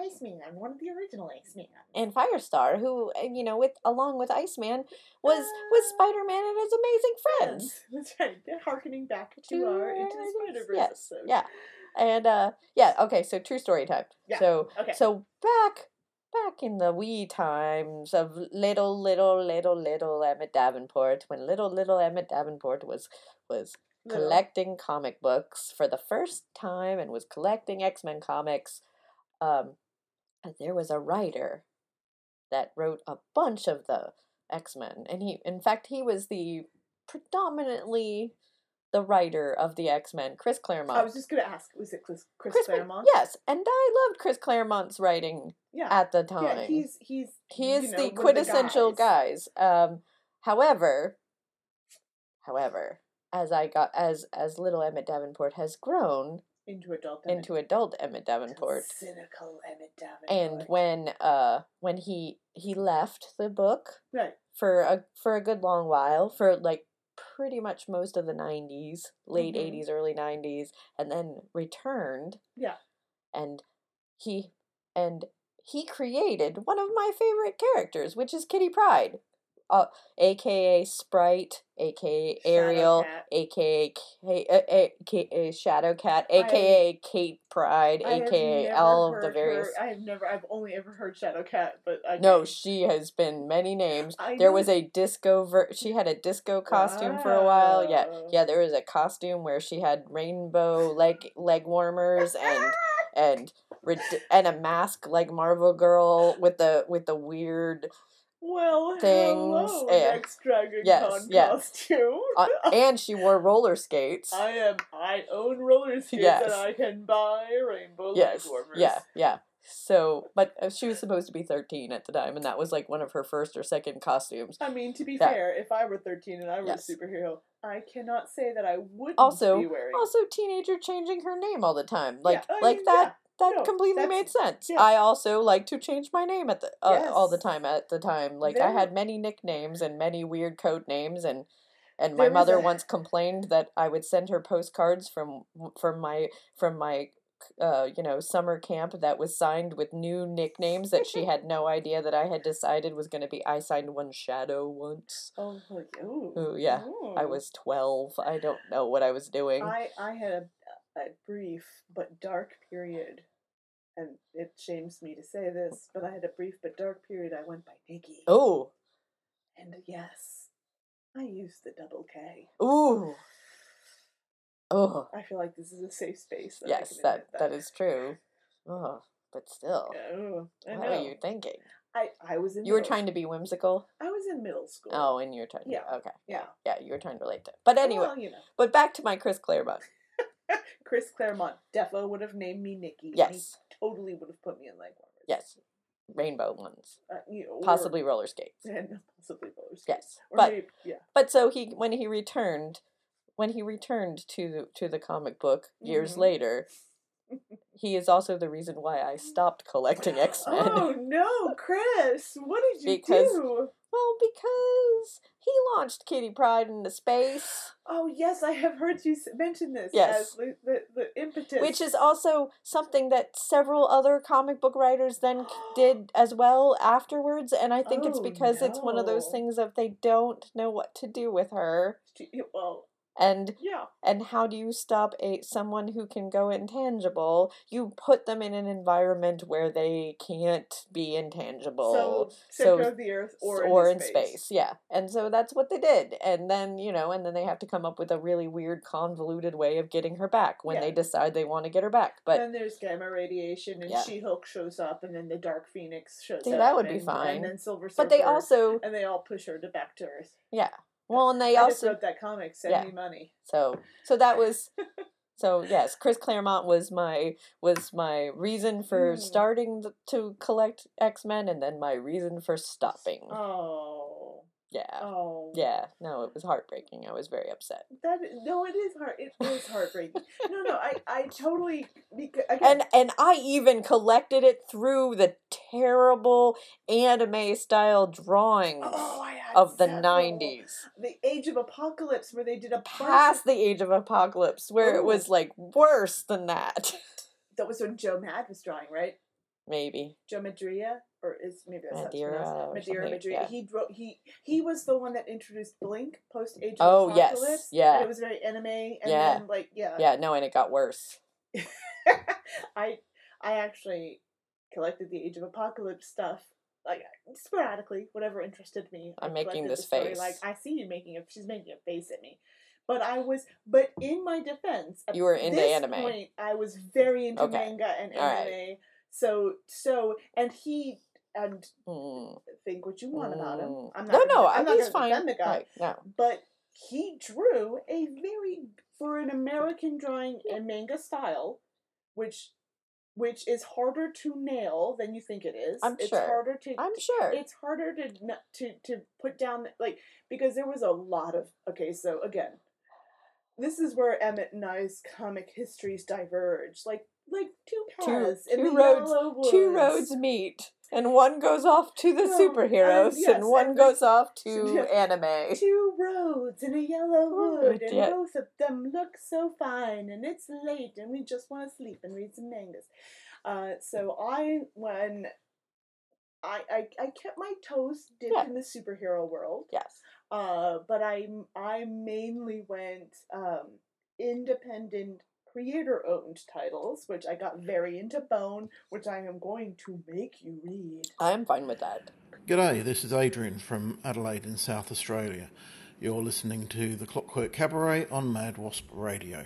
Iceman, one of the original Iceman. And Firestar, who you know, with along with Iceman, was was Ah. Spider Man and his amazing friends. That's right. They're harkening back to our Into the Spider Verse yes, episode. yeah, and uh, yeah. Okay, so true story time. Yeah, So okay. so back back in the wee times of little little little little Emmett Davenport, when little little Emmett Davenport was was Little. collecting comic books for the first time and was collecting X Men comics. Um, there was a writer that wrote a bunch of the X Men, and he, in fact, he was the predominantly the writer of the X Men, Chris Claremont. I was just gonna ask, was it Chris, Chris, Chris Claremont? Yes, and I loved Chris Claremont's writing yeah. at the time. yeah, he's he's he you is know, the quintessential guys. guys. Um, however, however, as I got as as little Emmett Davenport has grown into adult Emmett- into adult Emmett to Davenport, cynical Emmett Davenport. and when uh when he he left the book right, for a for a good long while for like pretty much most of the 90s late Mhm. 80s early 90s and then returned yeah, and he and he created one of my favorite characters which is Kitty Pryde uh, aka sprite aka ariel aka K, uh, aka shadow cat aka Kate Pryde aka all of the various Her, I have never. I've only ever heard Shadow Cat, but I no, she has been many names. I there know- was a disco ver- she had a disco costume for a while. Yeah. Yeah, there was a costume where she had rainbow leg leg warmers and and and a mask like Marvel Girl with the with the weird well, things, hello, yeah. next Dragon Yes, Con yes. costume. uh, and she wore roller skates. I am. I own roller skates, Yes. and I can buy rainbow yes. warmers. Yeah, yeah. So, but uh, she was supposed to be 13 at the time and that was like one of her first or second costumes. I mean, to be Yeah. fair, if I were 13 and I were Yes. a superhero, I cannot say that I wouldn't Also, be wearing. also teenager changing her name all the time. Like I like mean, that that no, completely made sense. yeah. I also like to change my name at the uh, all the time at the time. Like I had many nicknames and many weird code names and and my mother a- once complained that I would send her postcards from from my from my uh, you know, summer camp that was signed with new nicknames that she had no idea that I had decided was going to be. I signed one Shadow once. Oh, like, ooh. Ooh, yeah. I was 12. I don't know what I was doing. I, I had a, a brief but dark period, and it shames me to say this, but I had a brief but dark period. I went by Nikki. Oh, And yes, I used the double K. ooh. Oh, I feel like this is a safe space. That yes, can that that is true. Oh, but still, ooh, I what know. are you thinking? I, I was in. You were trying to be whimsical. I was in middle school. Oh, and you were trying. To, Yeah, Okay. yeah. Yeah, you were trying to relate to. It. But anyway, Well, you know, but back to my Chris Claremont. Chris Claremont defo would have named me Nikki. and Yes. he totally would have put me in leg warmers. Yes, rainbow ones, Uh, you know, or- possibly roller skates. and possibly roller skates. Yes, Or but maybe, yeah. but so he when he returned, when he returned to the, to the comic book years Mhm. later, he is also the reason why I stopped collecting X Men. Oh no, Chris! What did you Because- do? Well, because he launched Kitty Pryde into space, Oh yes, I have heard you mention this Yes. as the, the, the impetus, which is also something that several other comic book writers then did as well afterwards. And I think it's Oh, because it's one of those things of they don't know what to do with her. Well, And Yeah. and how do you stop a someone who can go intangible? You put them in an environment where they can't be intangible. So so- the earth or, or in, in space. yeah. And so that's what they did. And then, you know, and then they have to come up with a really weird, convoluted way of getting her back when Yeah. they decide they want to get her back. But then there's gamma radiation, and Yeah. She-Hulk shows up, and then the Dark Phoenix shows See, up. that would be fine. And then Silver Surfer. but they also and they all push her to back to Earth. yeah. Well, and they I also wrote that comic. Send yeah. me money. So so that was so yes, Chris Claremont was my was my reason for Hmm. starting to collect X Men, and then my reason for stopping. Oh. Yeah, Oh. yeah. No, it was heartbreaking. I was very upset. That no, it is hard. It is heartbreaking. no, no, I, I totally because again, And and I even collected it through the terrible anime style drawings oh, of the nineties, the Age of Apocalypse, where they did a past the Age of Apocalypse, where it oh. was like worse than that. that was when Joe Mad was drawing, right? Maybe Joe Madria, or is maybe that's Madeira pronounced. Madeira, Madeira. yeah. He wrote he he was the one that introduced Blink post Age of Oh, yes, yeah. it was very anime, and Yeah. then like yeah, yeah. No, and it got worse. I I actually collected the Age of Apocalypse stuff like sporadically, whatever interested me. I'm making this story. face. Like I see you making a she's making a face at me. But I was, but in my defense, You were into this anime. Point, I was very into Okay. manga and right. So, so, and he, and Mm. think what you want about him. Mm. I'm not. no, gonna, no, I'm not he's fine. the guy Right, no. but he drew a very for an American drawing and manga style, which which is harder to nail than you think it is. I'm it's sure. harder to I'm sure. it's harder to to to put down like because there was a lot of okay so again this is where Emmett and I's comic histories diverge like like two Two- paths in two the roads-. Two roads meet, and one goes off to the No, superheroes, and yes, and one and goes off to anime. two roads in a yellow wood, and yeah. both of them look so fine, and it's late, and we just want to sleep and read some mangas. Uh, so I, when I, I, I kept my toes dipped Yeah. in the superhero world, Yes. uh, but I, I mainly went um, independent creator owned titles, which I got very into Bone, which I am going to make you read. I'm fine with that. G'day, this is Adrian from Adelaide in South Australia. You're listening to the Clockwork Cabaret on Mad Wasp Radio.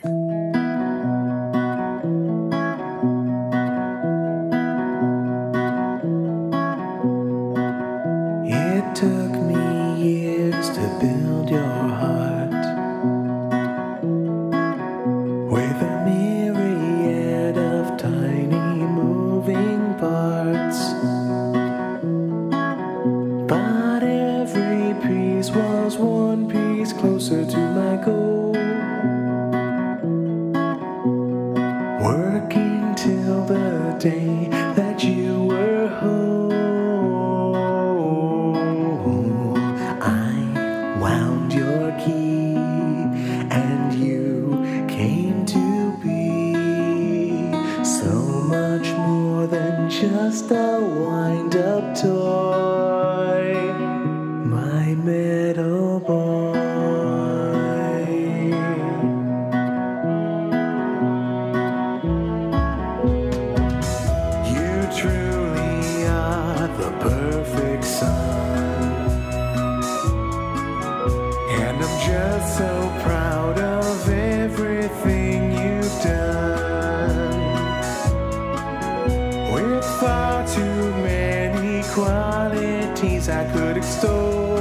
Qualities I could extol.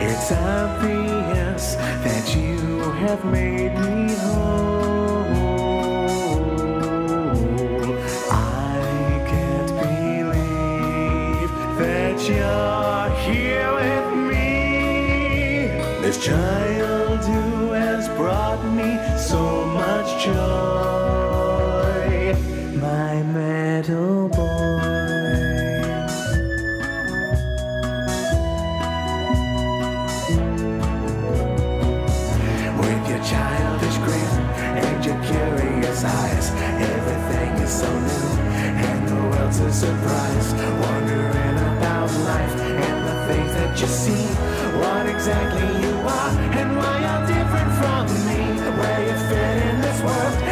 It's obvious that you have made me whole. Surprise. Wondering about life and the things that you see. What exactly you are and why you're different from me. Where you fit in this world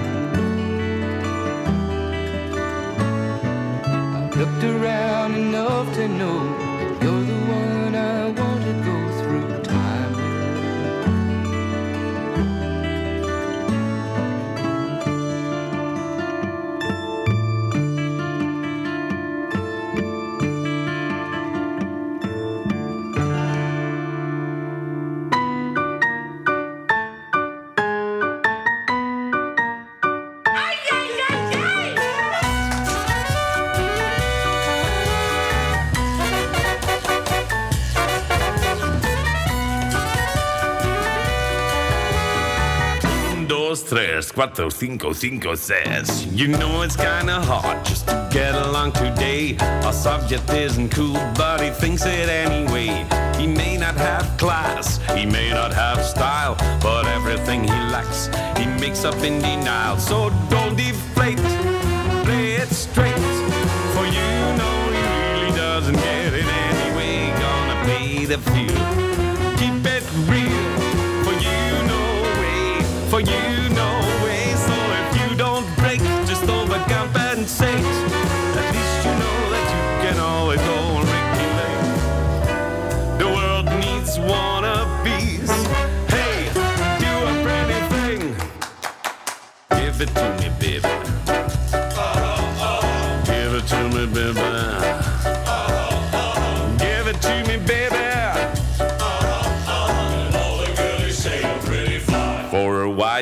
Around enough to know tres, cuatro, cinco, cinco, seis. You know it's kinda hard just to get along today. Our subject isn't cool, but he thinks it anyway. He may not have class, he may not have style, but everything he lacks, he makes up in denial. So don't deflate, play it straight. For you know he really doesn't get it anyway. Gonna pay the fee.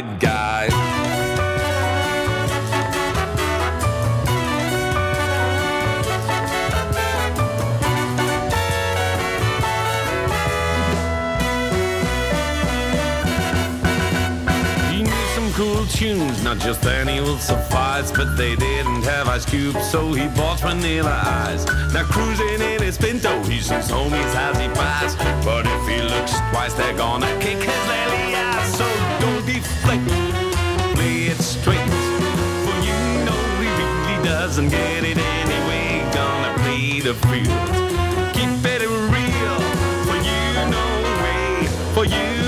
White guy. Cool tunes, not just any will suffice, but they didn't have ice cubes, so he bought vanilla ice. Now cruising in his Pinto, he sees homies as he pass, but if he looks twice, they're gonna kick his lily doesn't get it anyway. Gonna play the field, keep it real, for you know way, for you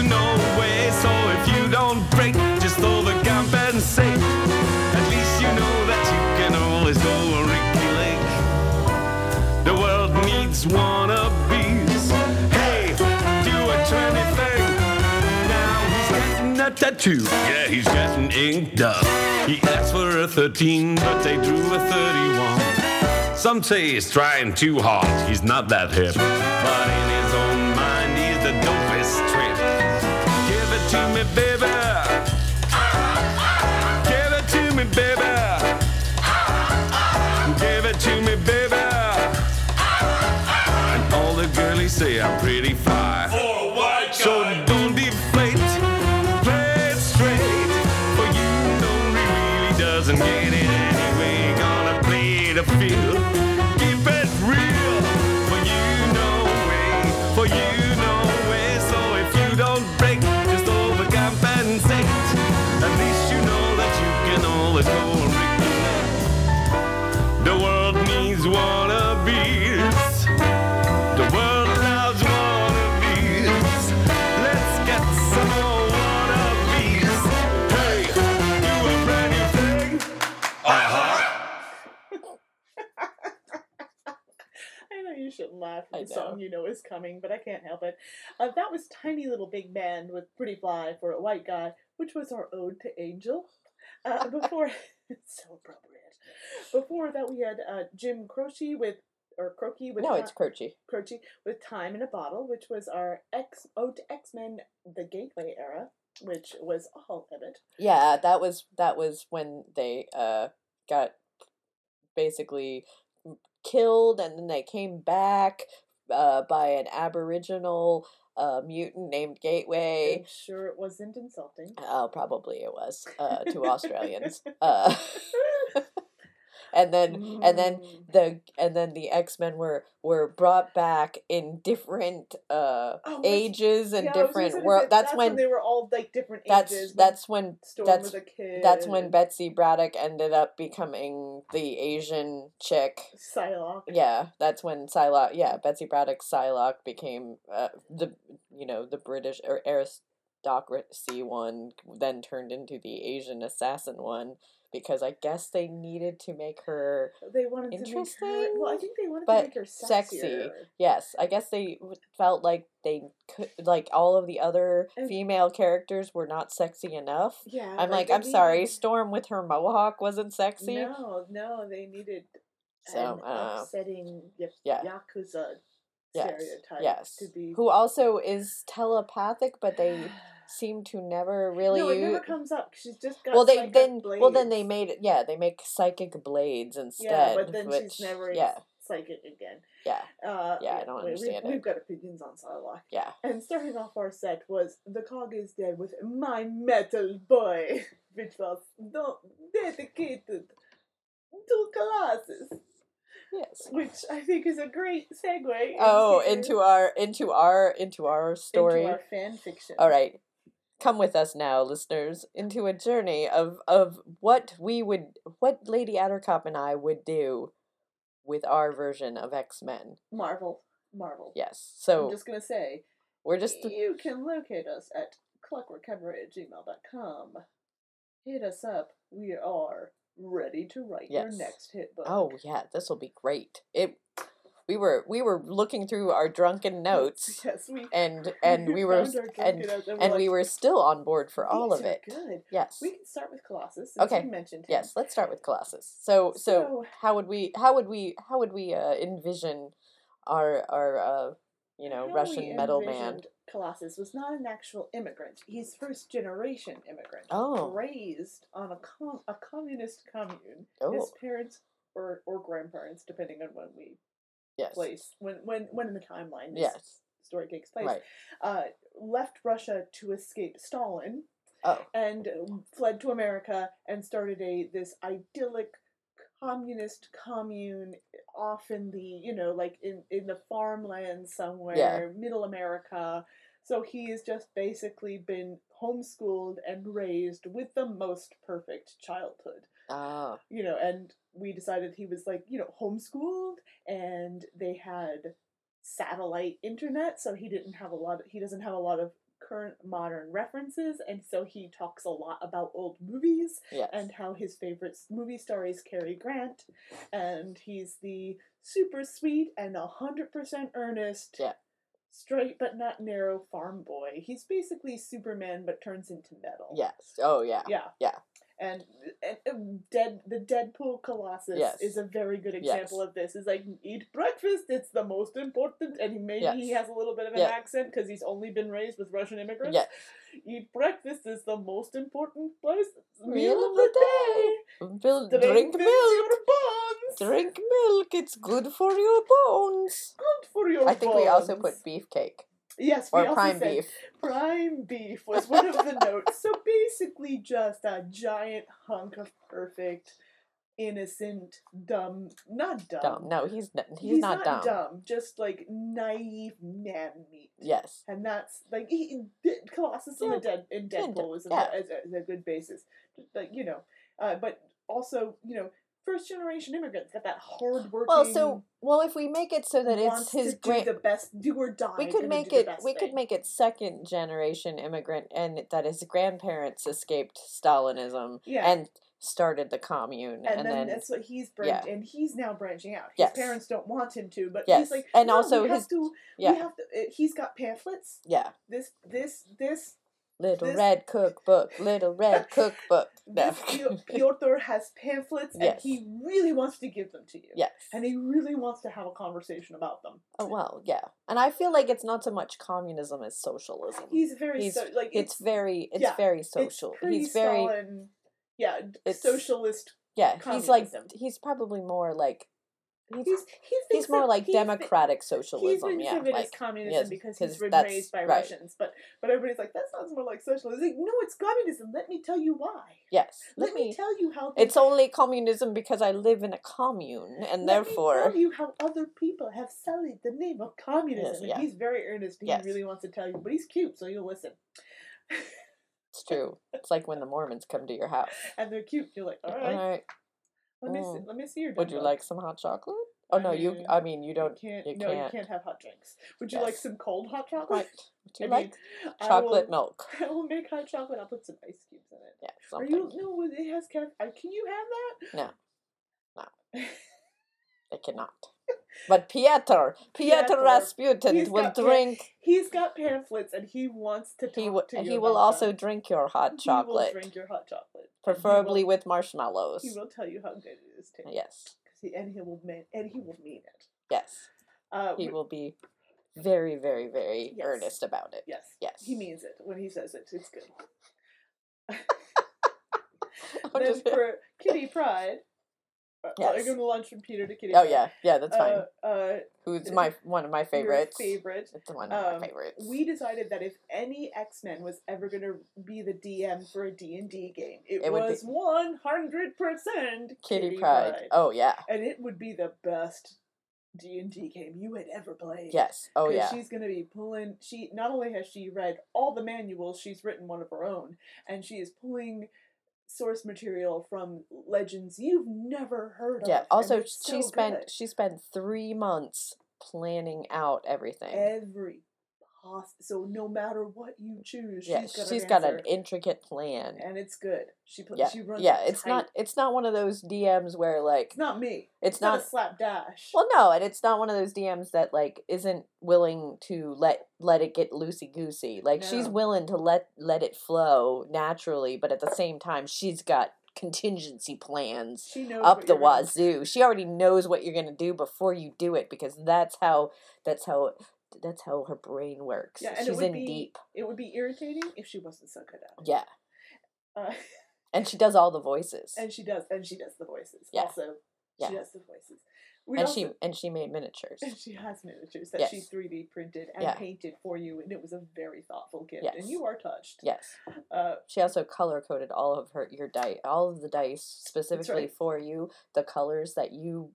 tattoo. Yeah, he's getting inked up. He asked for a 13, but they drew a 31. Some say he's trying too hard. He's not that hip. But in his own mind, he's the dopest trip. Give it to me, baby. Give it to me, baby. Give it to me, baby. And all the girlies say I'm pretty fly. The song know. you know is coming, but I can't help it. Uh, that was Tiny Little Big Man with Pretty Fly for a White Guy, which was our ode to Angel. Uh, before, it's so appropriate. Before that, we had uh, Jim Croce with, or Croce with No, it's Croce. Croce with Time in a Bottle, which was our X ode to X Men, the Gateway era, which was all of it. Yeah, that was that was when they uh got basically killed and then they came back uh by an aboriginal uh mutant named Gateway. I'm sure it wasn't insulting. Oh, probably it was uh to Australians. Uh and then and then Mm. the and then the X-Men were were brought back in different uh Oh, ages and Yeah, I was just different world say, that's, when they were all like different that's ages. that's when Storm that's was a kid. that's when Betsy Braddock ended up becoming the Asian chick. Psylocke. Yeah, that's when Psylocke. Yeah, Betsy Braddock Psylocke became uh, the you know the British or aristocracy one, then turned into the Asian assassin one because I guess they needed to make her uh, They wanted to make her. Interesting, Well, I think they wanted but to make her sexy. Yes, I guess they felt like they could like all of the other And- female characters were not sexy enough. Yeah. I'm like, I'm sorry, Storm with her mohawk wasn't sexy. No, no, they needed So, an I upsetting y- Yeah. yakuza Yes, stereotype yes. to be. Who also is telepathic, but they seem to never really. no, it never comes up. She's just got. well, they then well then they made it. Yeah, they make psychic blades instead. Yeah, but then which, she's never Yeah, psychic again. yeah, Uh, Yeah, I don't we- understand we, it. We've got opinions on Psylocke. yeah. And starting off our set was The Cog is Dead with My Metal Boy, which was do- dedicated to classes. Yes. which I think is a great segue. Oh, into our into our into our story. Into our fan fiction. All right. Come with us now, listeners, into a journey of of what we would what Lady Attercop and I would do with our version of X-Men. Marvel. Marvel. Yes. So I'm just going to say, we're just you can locate us at clockworkcabaret at gmail.com. Hit us up. We are ready to write Yes. your next hit book. Oh yeah, this will be great. It we were we were looking through our drunken notes Yes, we and and we were found and and we were still on board for all of it. Good. Yes. We can start with Colossus. Okay. You mentioned him. Yes, let's start with Colossus. So, so So- how would we how would we how would we uh, envision our our uh, you know How Russian we metal band? Colossus was not an actual immigrant. He's first generation immigrant. Oh. Raised on a com- a communist commune. Oh. His parents or or grandparents, depending on when we Yes. place when when when in the timeline this Yes. story takes place. Right. Uh, left Russia to escape Stalin Oh. and um, fled to America and started a this idyllic communist commune off in the you know like in in the farmland somewhere middle america so he has just basically been homeschooled and raised with the most perfect childhood Ah. you know and we decided he was like you know homeschooled and they had satellite internet so he didn't have a lot of, he doesn't have a lot of current modern references and so he talks a lot about old movies Yes. and how his favorite movie star is Cary Grant and he's the super sweet and 100% earnest Yeah. straight but not narrow farm boy he's basically superman but turns into metal yes. Oh yeah. yeah Yeah. And, and, dead the Deadpool Colossus Yes. is a very good Yes. example of this. Is like eat breakfast; it's the most important. And he, maybe he has a little bit of an accent because he's only been raised with Russian immigrants. Yes. Eat breakfast is the most important place, Meal of the day. Bil- Drink drink milk. your bones. Drink milk. It's good for your bones. Good for your I think we also put beefcake yes, we or also prime said beef. Prime beef was one of the notes. So basically, just a giant hunk of perfect, innocent, dumb, not dumb. Dumb. No, he's n- he's, not, dumb. Just like naive man meat. Yes. And that's like he, Colossus in the Dead in Yeah, Deadpool is a, yeah. is, a, is a good basis. Like you know, uh, but also you know, first generation immigrants got that hard working. Well, so well, if we make it so that it's his do the best, do or die. we could make it we could make it second generation immigrant and that his grandparents escaped stalinism Yeah. and started the commune and, and, then, then, that's what he's yeah. and he's now branching out. His Yes. parents don't want him to, but Yes, he's like, and "No, also we have his- to, yeah we have to. He's got pamphlets. yeah This, this, this, little this- red cookbook little red cookbook no. Piotr has pamphlets, and he really wants to give them to you. yes and he really wants to have a conversation about them. oh well yeah and i feel like it's not so much communism as socialism He's very He's- so, like it's, very it's yeah, very social pretty he's very Stalin, yeah, It's- socialist. yeah he's like he's probably more like he's, He's he he's more like he's been- democratic He's socialism been yeah given like as communism yes, because 'cause he's been raised by right. Russians, but but everybody's like that sounds more like socialism. Like, no, it's communism. Let me tell you why. yes Let, me, tell you how. It's only communism because I live in a commune, and let me therefore, tell you how other people have sullied the name of communism. Yes, yeah. he's very earnest. He Yes. really wants to tell you, but he's cute, so you'll listen. it's true. It's like when the Mormons come to your house. and they're cute. You're like, all All right, right. Let me see, mm. let me see your. Would you dumbbell." like some hot chocolate? Oh no, you. Mm, I mean, you don't. You can't. you no, you can't. can't have hot drinks. Would you like some cold hot chocolate? Would you I like mean, I chocolate will- milk? I will make hot chocolate. I'll put some ice cubes in it. Yeah, Something. Are you no? It has caffeine. Can you have that? No. No. I cannot. But Piotr, Piotr Rasputin will got pa- drink. He's got pamphlets and he wants to talk He will. to you He will also them. drink your hot chocolate. He will drink your hot chocolate. preferably will- with marshmallows. He will tell you how good it is too. Yes. he, and he will mean and he will mean it. Yes. Uh, He we- will be very, very, very Yes. earnest about it. Yes. Yes. He means it when he says it. It's good. Then for Kitty Pryde. Uh, Yes. I'm going to launch from Peter to Kitty. Oh yeah, yeah, that's fine. Uh, uh, Who's my one of my your favorites? favorite. It's one of Um, my favorites. We decided that if any X Men was ever going to be the DM for a D and D game, it, It was one hundred percent Kitty Pryde. Oh yeah. and it would be the best D and D game you had ever played. Yes. Oh yeah. She's gonna be pulling. She not only has she read all the manuals, she's written one of her own, and she is pulling source material from legends you've never heard of. Yeah. Also, she so spent good. she spent three months planning out everything. every so no matter what you choose, yeah, she's got, she's an got an intricate plan. and it's good. She put Yeah, she runs yeah. It's tight. not. It's not one of those DMs where like It's not me. it's not, not a slapdash. Well, no, and it's not one of those DMs that like isn't willing to let let it get loosey goosey. Like she's willing to let let it flow naturally, but at the same time, she's got contingency plans up the wazoo. She already knows what you're gonna do before you do it because that's how that's how that's how her brain works. Yeah, and it she's would in be deep. it would be irritating if she wasn't so good at it. Yeah, Uh, and she does all the voices. and she does, and she does the voices. Yeah. Also, Yeah. she does the voices. We and also, she and she made miniatures. and she has miniatures that she 3D printed and Yeah. painted for you, and it was a very thoughtful gift, Yes. and you are touched. Yes. Uh, She also color coded all of her your dice, all of the dice specifically right. for you, the colors that you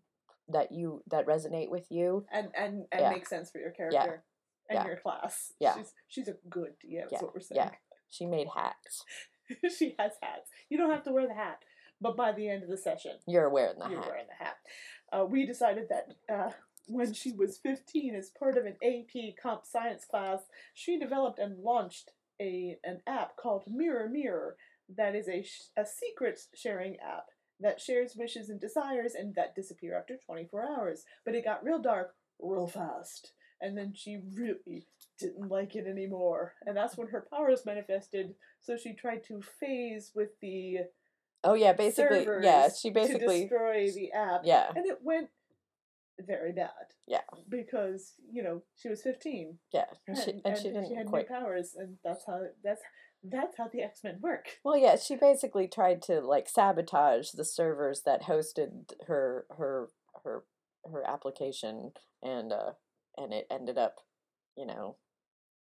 that you that resonate with you. and and and Yeah. make sense for your character and Yeah. your class. Yeah. She's she's a good DM. Yeah. Is what we're saying. Yeah. She made hats. she has hats. You don't have to wear the hat, but by the end of the session, You're wearing the you're hat. wearing the hat. Uh, we decided that uh, when she was 15, as part of an AP comp science class, she developed and launched a an app called Mirror Mirror that is a, sh- a secret sharing app that shares wishes and desires and that disappear after 24 hours. But it got real dark real fast. And then she really didn't like it anymore. And that's when her powers manifested. So she tried to phase with the Oh yeah, basically yeah, she basically destroy the app. yeah. And it went very bad. Yeah. Because, you know, she was 15 Yeah. And and, she and she didn't she had quite new powers and that's how that's that's how the X-Men work. Well, yeah, she basically tried to like sabotage the servers that hosted her her her her application and uh and it ended up, you know,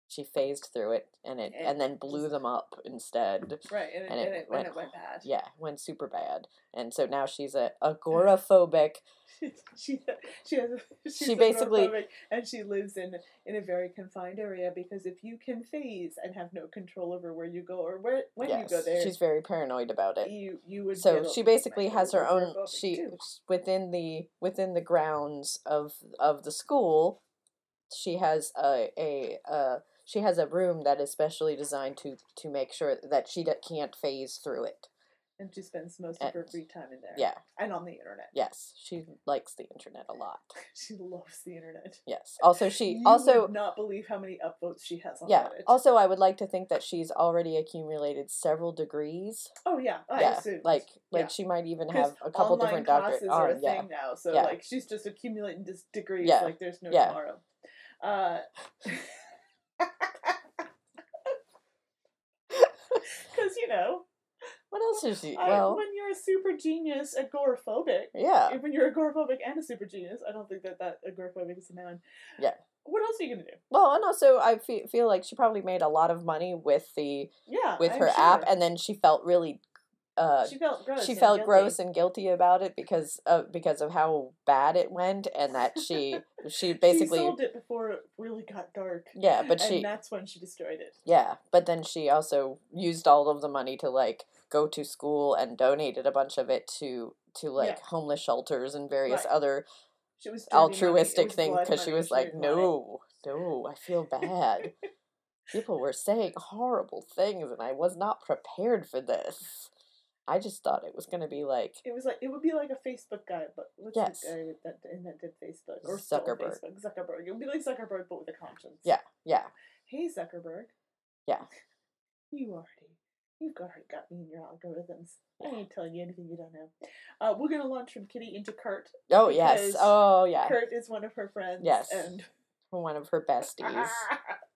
she phased through it and it And and then blew them up instead. Right, and it, And it and went- it went bad. Yeah, went super bad. And so now she's a agoraphobic. she she she, has She basically- and she lives in in a very confined area because if you can phase and have no control over where you go or where when yes, you go there, she's very paranoid about it. you you would so she basically has her own she too. within the within the grounds of of the school she has a a uh she has a room that is specially designed to to make sure that she d- can't phase through it and she spends most of her free time in there. yeah and on the internet. yes she likes the internet a lot She loves the internet. yes also she You also would not believe how many upvotes she has on yeah Reddit. also i would like to think that she's already accumulated several degrees oh yeah, I yeah assumed. like like Yeah. she might even have a couple online different doctorates classes are a yeah thing now, so Yeah. like she's just accumulating dis- degrees Yeah. like there's no Yeah. tomorrow. Uh, Because you know, what else is she I, when you're a super genius agoraphobic, yeah when you're agoraphobic and a super genius, I don't think that that agoraphobic is a noun. Yeah. What else are you gonna do? Well, and also I fe- feel like she probably made a lot of money with the Yeah, with I'm her app, and then she felt really, uh, she felt gross. she and felt guilty. gross and guilty about it because of because of how bad it went, and that she she basically she sold it before it really got dark. yeah, but and she that's when she destroyed it. yeah, but then she also used all of the money to like go to school and donated a bunch of it to to like Yeah. homeless shelters and various Right. other She was dirty money. It altruistic things because she was like, no, no, I feel bad. People were saying horrible things, and I was not prepared for this. I just thought it was gonna be like It was like it would be like a Facebook guy, but what's Yes. the guy that invented Facebook or Zuckerberg. Facebook? Zuckerberg. It would be like Zuckerberg, but with a conscience. yeah, yeah, Hey Zuckerberg. Yeah. You already, you've already got me in your algorithms. I ain't telling you anything you don't know. Uh, we're gonna launch from Kitty into Kurt. oh yes, oh yeah, Kurt is one of her friends. Yes. And one of her besties.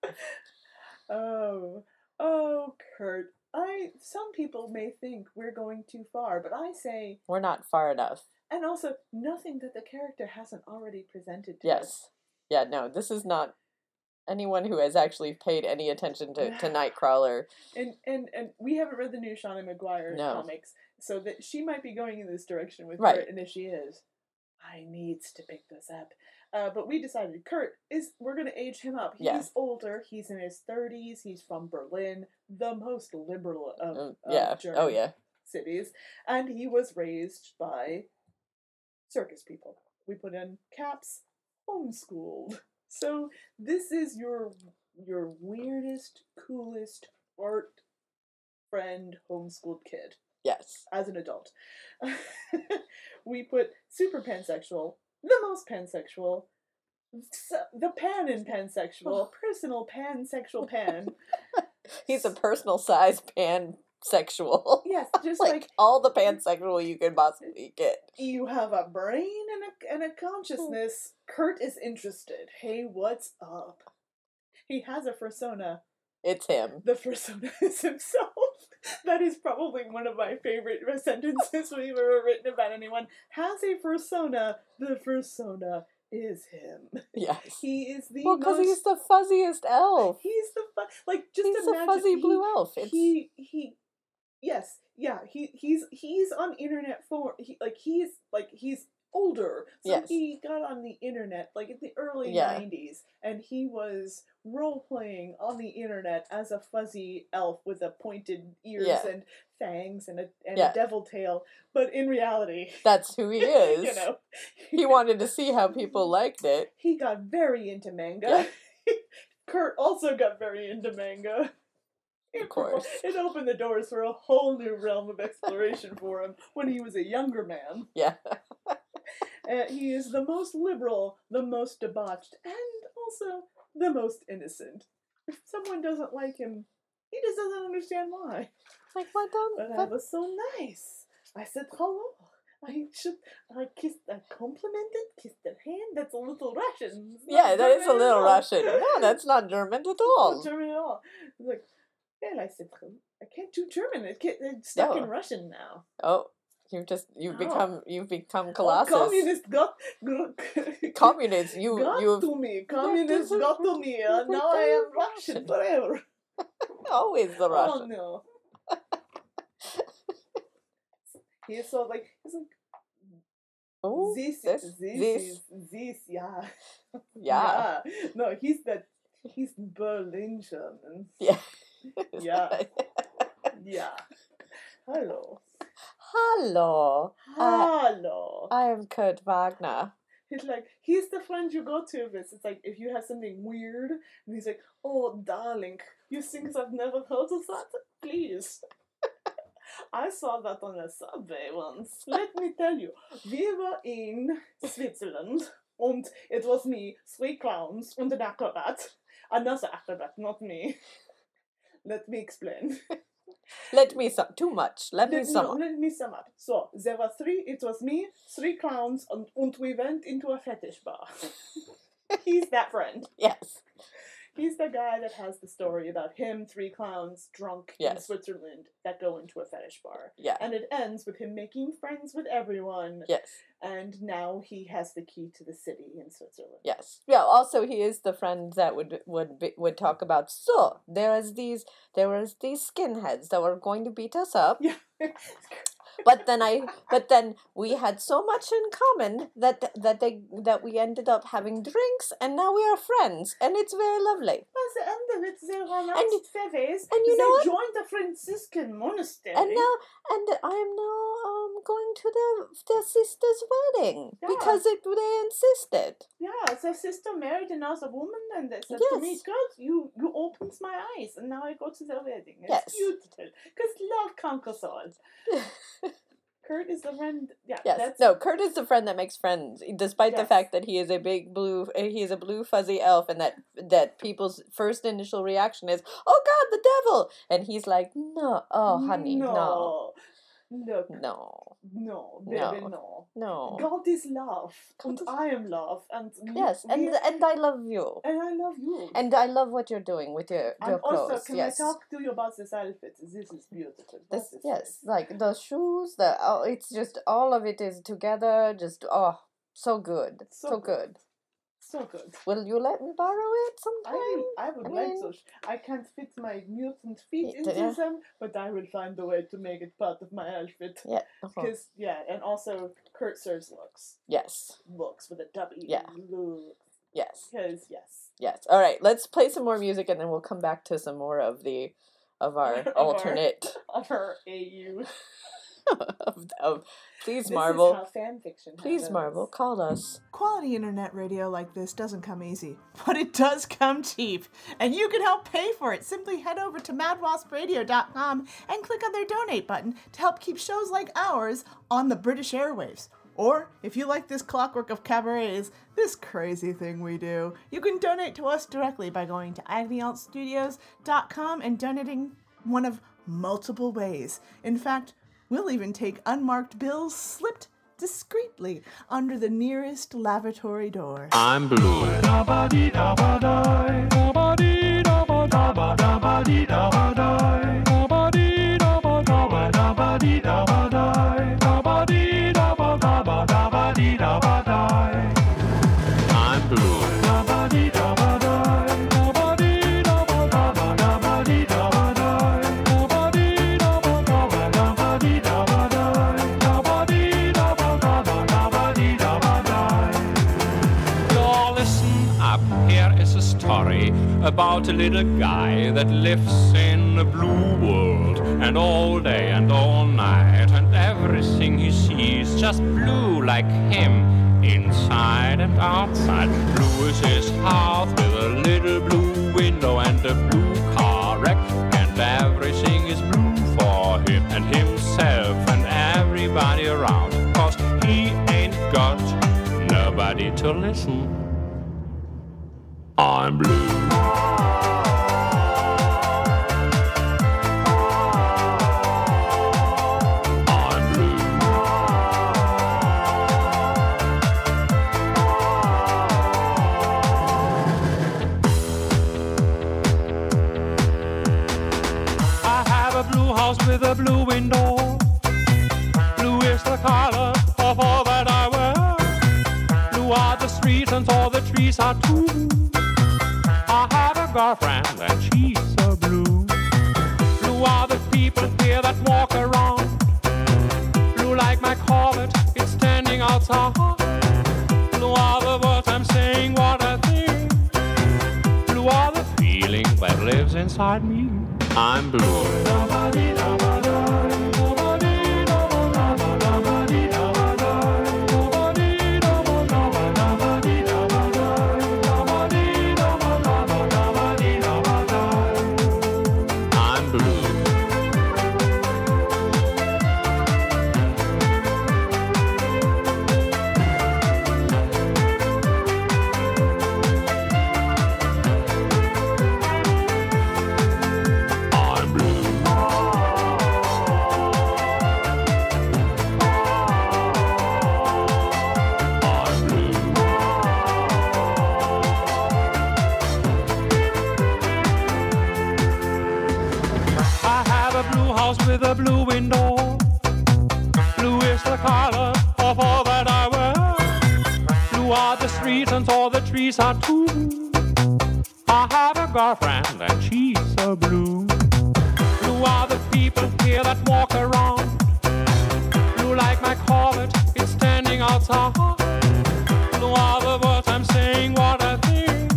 oh, oh, Kurt. I some people may think we're going too far, but I say, We're not far enough. and also nothing that the character hasn't already presented to us. Yes, yeah, no, this is not anyone who has actually paid any attention to to Nightcrawler. And and and we haven't read the new Seanan McGuire No. comics, so that she might be going in this direction with Right. Kurt, and if she is, I needs to pick this up. Uh, but we decided Kurt is we're gonna age him up. He's Yeah. older. He's in his thirties. He's from Berlin, the most liberal of, Mm, of yeah, German oh yeah, cities, and he was raised by circus people. We put in caps, homeschooled. So this is your your weirdest, coolest art friend homeschooled kid Yes. as an adult. we put super pansexual, the most pansexual, the pan in pansexual, personal pansexual pan. He's a personal size pansexual. Yes, just like, like all the pansexual you can possibly get. you have a brain and a, and a mm. consciousness. Kurt is interested. Hey, what's up? He has a persona. It's him. The persona is himself. That is probably one of my favorite sentences we've ever written about anyone. Has a persona. The persona is him. Yes. He is the Well, because he's the fuzziest elf. He's the fu- like just He's imagine fuzzy he- blue elf. It's He he yes yeah he he's he's on internet for he like he's like he's older so Yes. he got on the internet like in the early Yeah. 90s and he was role playing on the internet as a fuzzy elf with a pointed ears Yeah. and fangs and a and Yeah. a devil tail but in reality that's who he is. you know He wanted to see how people liked it. he got very into manga. Kurt also got very into manga. Of course. It opened the doors for a whole new realm of exploration for him when he was a younger man. Yeah. Uh, he is the most liberal, the most debauched, and also the most innocent. If someone doesn't like him, he just doesn't understand why. Like, why don't. But I that- was so nice. I said hello. I should. I kissed. I complimented. Kissed their hand. That's a little Russian. Yeah, that is a little. Russian. No, that's not German at Not all. German at all. It's like, well, I said, I can't do German. I can't, I'm stuck in Russian now. Oh, you've just you've Oh. become you've become Oh, Colossus. communist got, got Communists, you got you've to me. Communists to- got to me. Uh, now I am Russian forever. always the Oh Russian. no. He's so like he's like Oh, this, this, this, this. is this, yeah. yeah, Yeah. No, he's that he's Berlin German. yeah. Yeah. Yeah. Hello. Hello, Uh, Hello. I am Kurt Wagner. He's like, he's the friend you go to with. It's like if you have something weird, and he's like, oh, darling, you things I've never heard of that? Please. I saw that on the subway once. Let me tell you, we were in Switzerland, and it was me, three clowns, and an acrobat. Another acrobat, not me. Let me explain. Let me sum. Too much. Let me sum. no, up. let me sum up. So, there were three, it was me, three clowns, and, and we went into a fetish bar. He's that friend. Yes. He's the guy that has the story about him, three clowns, drunk in Switzerland, that go into a fetish bar. Yeah. And it ends with him making friends with everyone, Yes. and now he has the key to the city in Switzerland. Yes. Yeah. Also, he is the friend that would would be, would talk about. So there is these there was these skinheads that were going to beat us up. Yeah. But then I but then we had so much in common that that they that we ended up having drinks and now we are friends and it's very lovely. At the end of it, they renounced And- Fefes, and you they know what? joined the Franciscan monastery. And now and I am now um going to their their sister's wedding Yeah. because it they insisted. Yeah, so sister married another woman, and they said to me, Yes. "God, you you opened my eyes, and now I go to their wedding. It's Yes. beautiful because love conquers all." Kurt is the friend. Yeah, Yes. that's No, Kurt is the friend that makes friends, despite the fact that he is a big blue. uh, He is a blue fuzzy elf, and that that people's first initial reaction is, "Oh God, the devil!" And he's like, "No, oh honey, no, no, look, no, no, baby, No. no. no." God is love, and I am love, and Yes, and we- and I love you, and I love you. and I love what you're doing with your And your clothes. also, can yes. I talk to you about this outfit? This is beautiful. This, is yes, this? like the shoes, the oh, it's just all of it is together. Just oh, so good, So so, good. good. So good. Will you let me borrow it sometime? I will, I would I like mean- to. I can't fit my mutant feet into yeah. them, but I will find a way to make it part of my outfit. Yeah. uh-huh. Because yeah, and also Kurt serves looks, Yes. looks with a W. Yeah. Looks. Yes. Because yes, Yes. All right. Let's play some more music, and then we'll come back to some more of the of our Of our- alternate. of her AU. Of, of, please, This Marvel. is how fan fiction Please, happens. Marvel, call us. Quality internet radio like this doesn't come easy, but it does come cheap. And you can help pay for it. Simply head over to madwaspradio.com and click on their donate button to help keep shows like ours on the British airwaves. Or, if you like this clockwork of cabarets, this crazy thing we do, you can donate to us directly by going to agonyauntstudios.com and donating one of multiple ways. In fact, we'll even take unmarked bills slipped discreetly under the nearest lavatory door. I'm blue. Up, here is a story about a little guy that lives in a blue world. And all day and all night, and everything he sees just blue like him, inside and outside. Blue is his house with a little blue window and a blue car wreck. And everything is blue for him and himself and everybody around. Cause he ain't got nobody to listen. I'm blue. I'm blue. I have a blue house with a blue window. Blue is the color of all that I wear. Blue are the streets and all the trees are too. A girlfriend and she's so blue. Blue are the people here that walk around. Blue like my Corvette, it's standing outside. Blue are the words I'm saying, what I think. Blue are the feeling that lives inside me. I'm blue. Trees are too. I have a girlfriend and she's so blue. Blue are the people here that walk around. Blue like my Corvette, it's standing outside. Blue are the words I'm saying, what I think.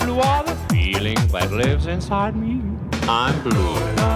Blue are the feeling that lives inside me. I'm blue.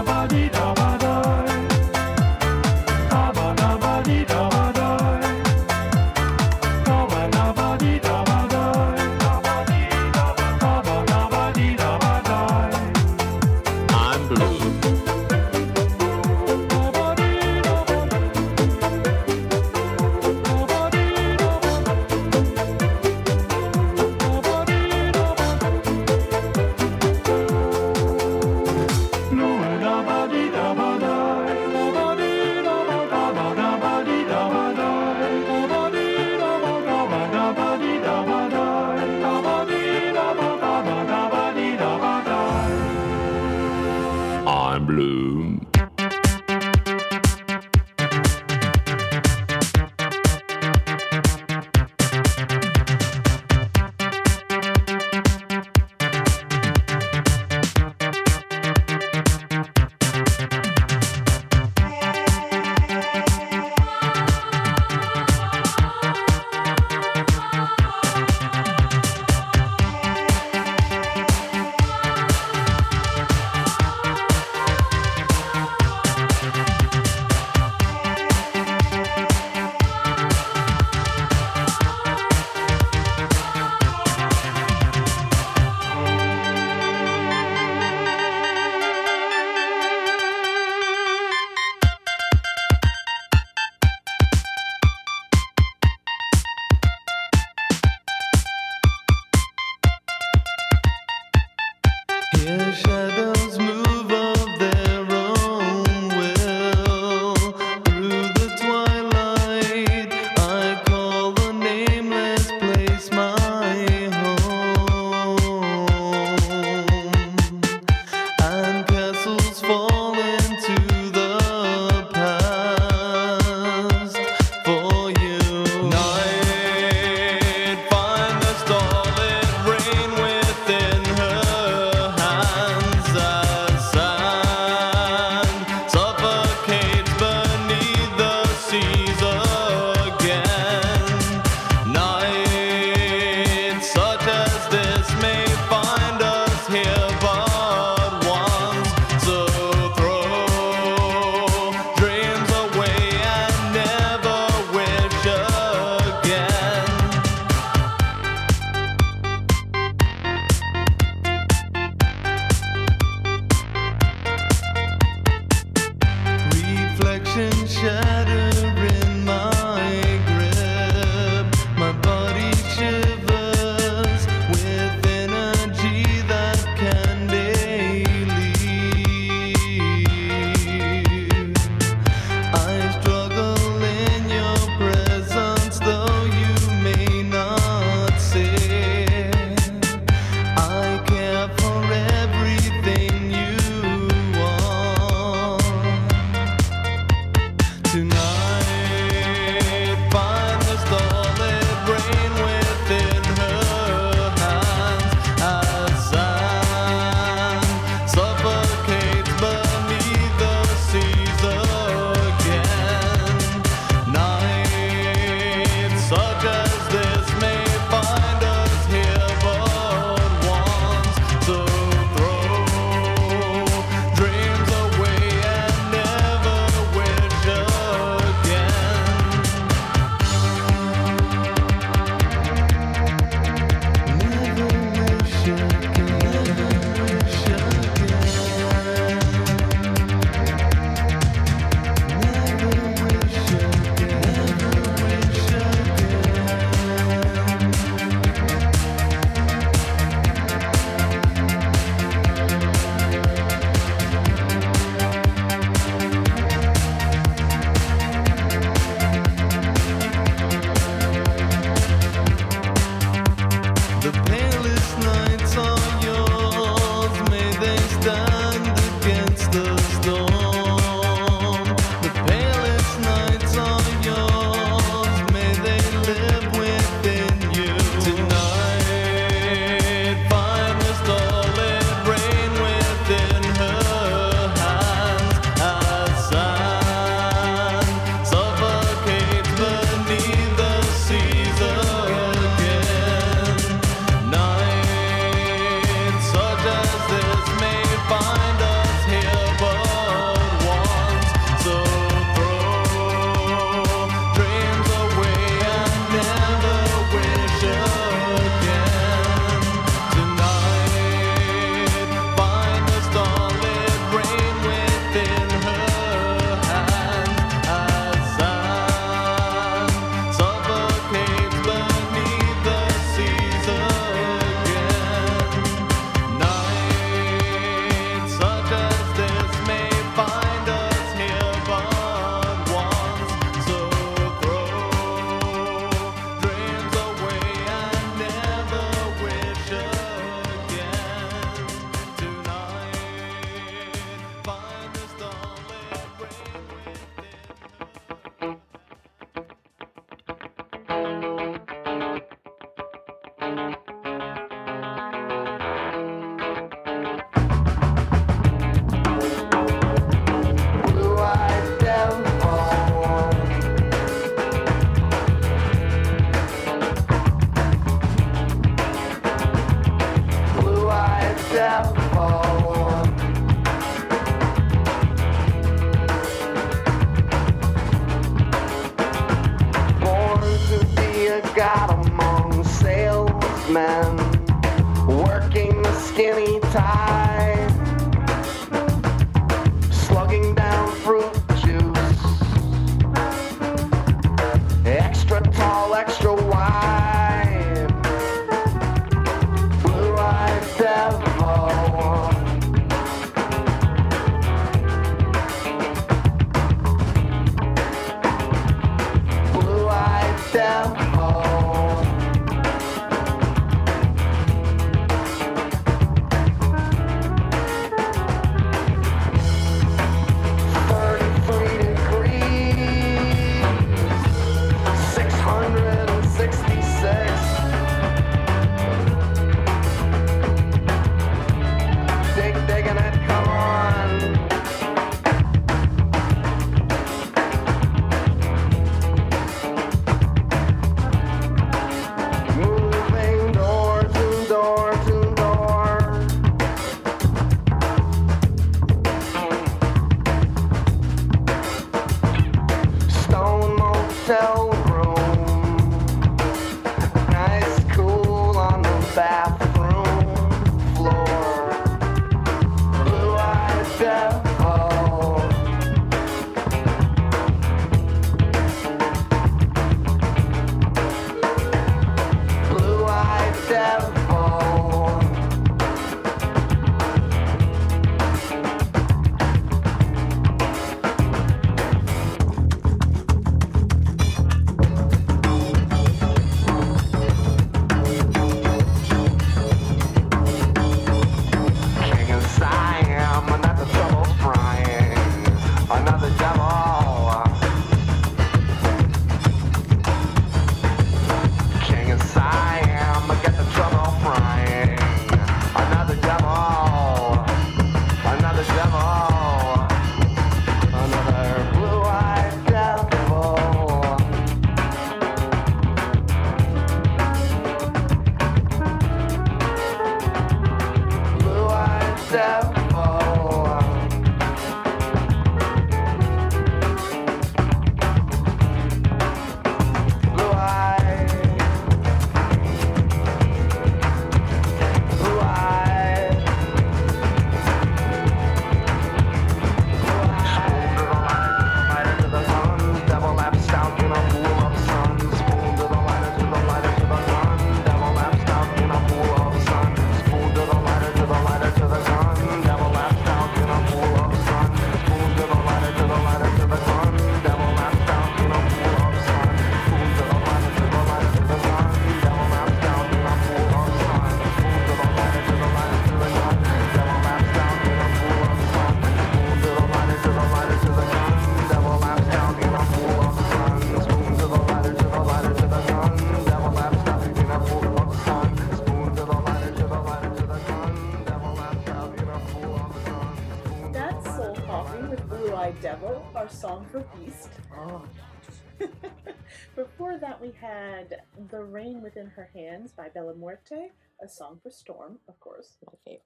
Before that, we had The Rain Within Her Hands by Bella Morte, a song for Storm, of course. My favorite.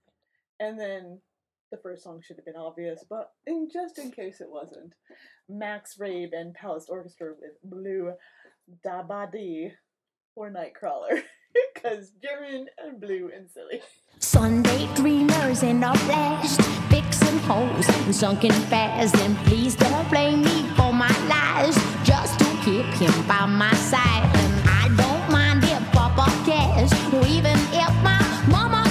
And then the first song should have been obvious, but in just in case it wasn't, Max Raabe and Palace Orchestra with Blue Dabadi or Nightcrawler. Because German and blue and silly. Sunday dreamers in our flesh, fixing holes and sunken fast. And please don't blame me for my lies. Just keep him by my side. And I don't mind if Papa cares, even if my mama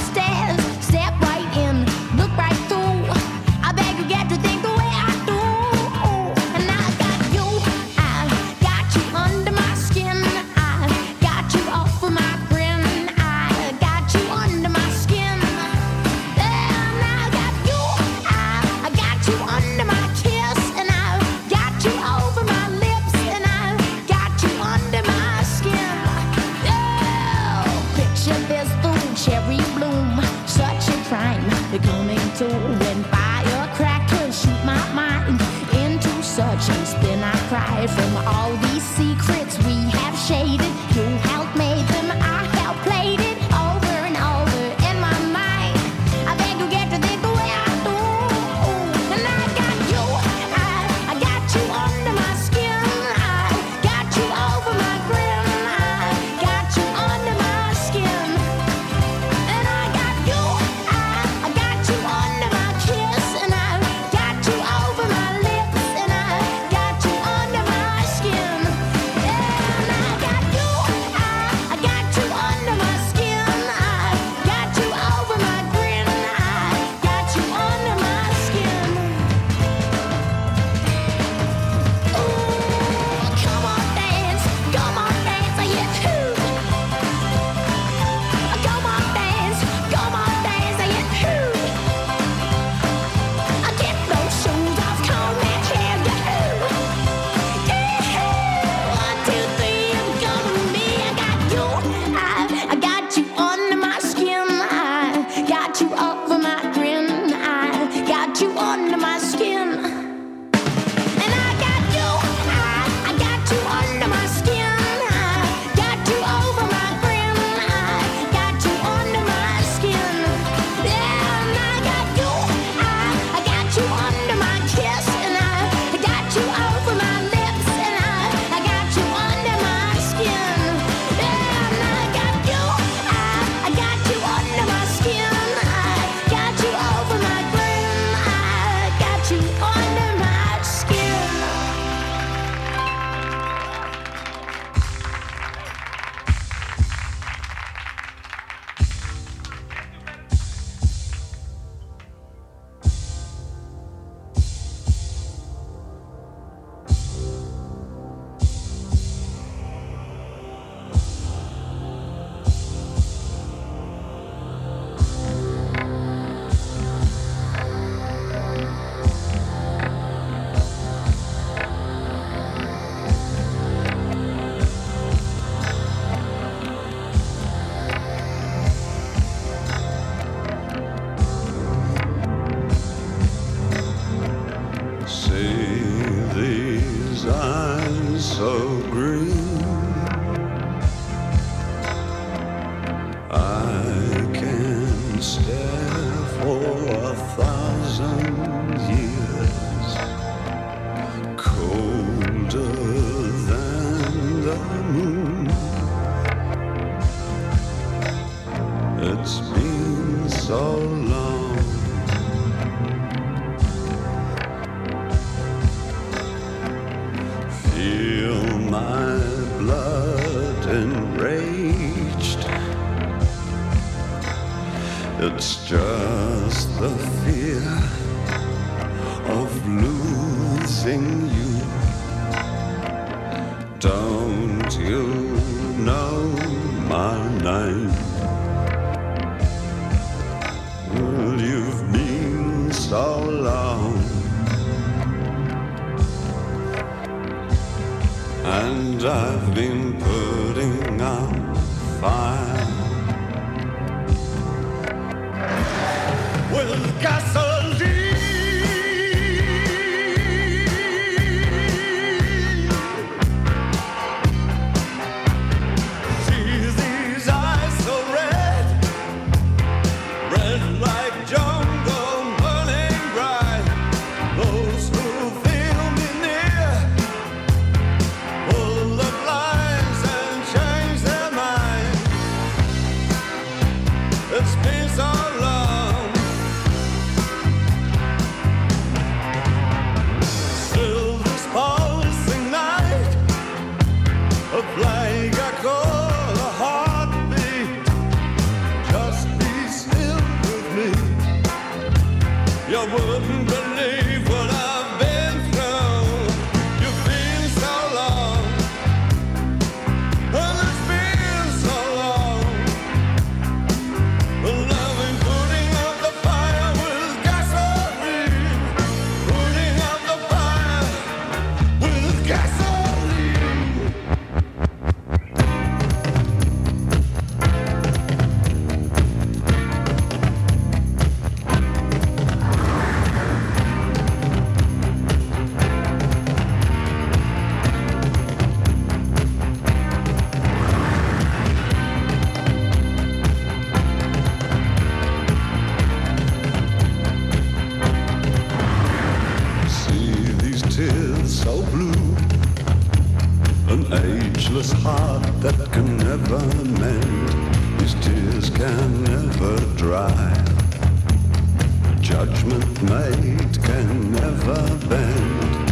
never dry. Judgment made can never bend.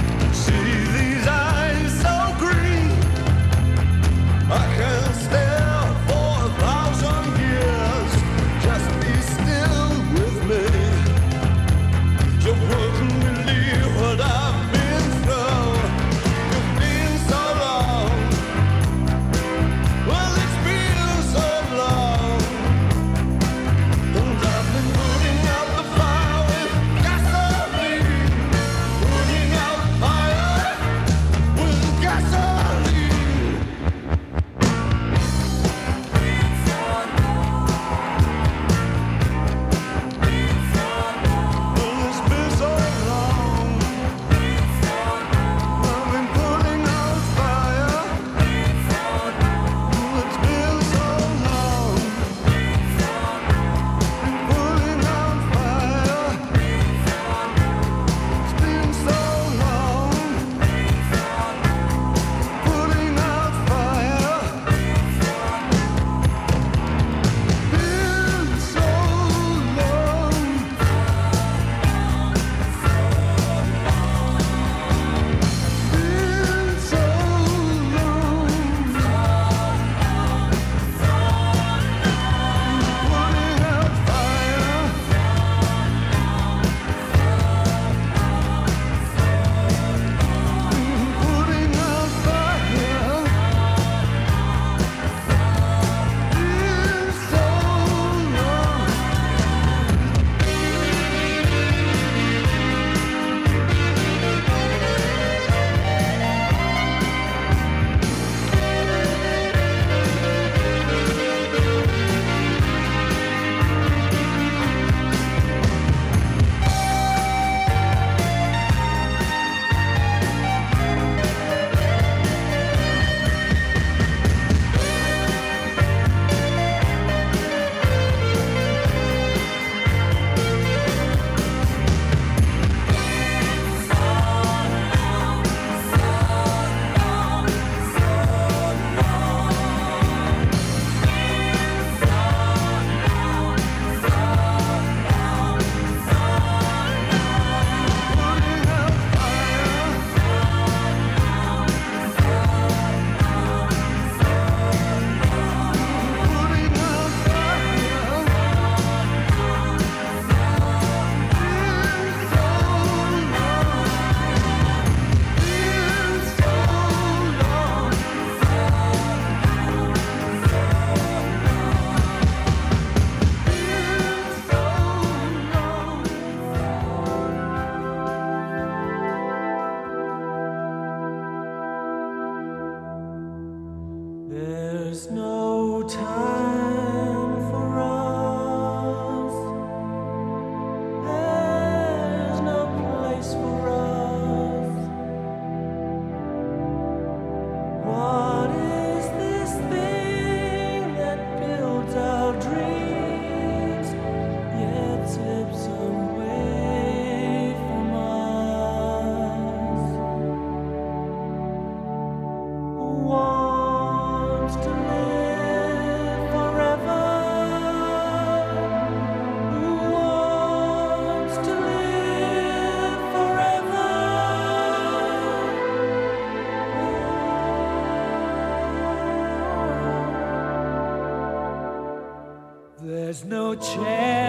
No chance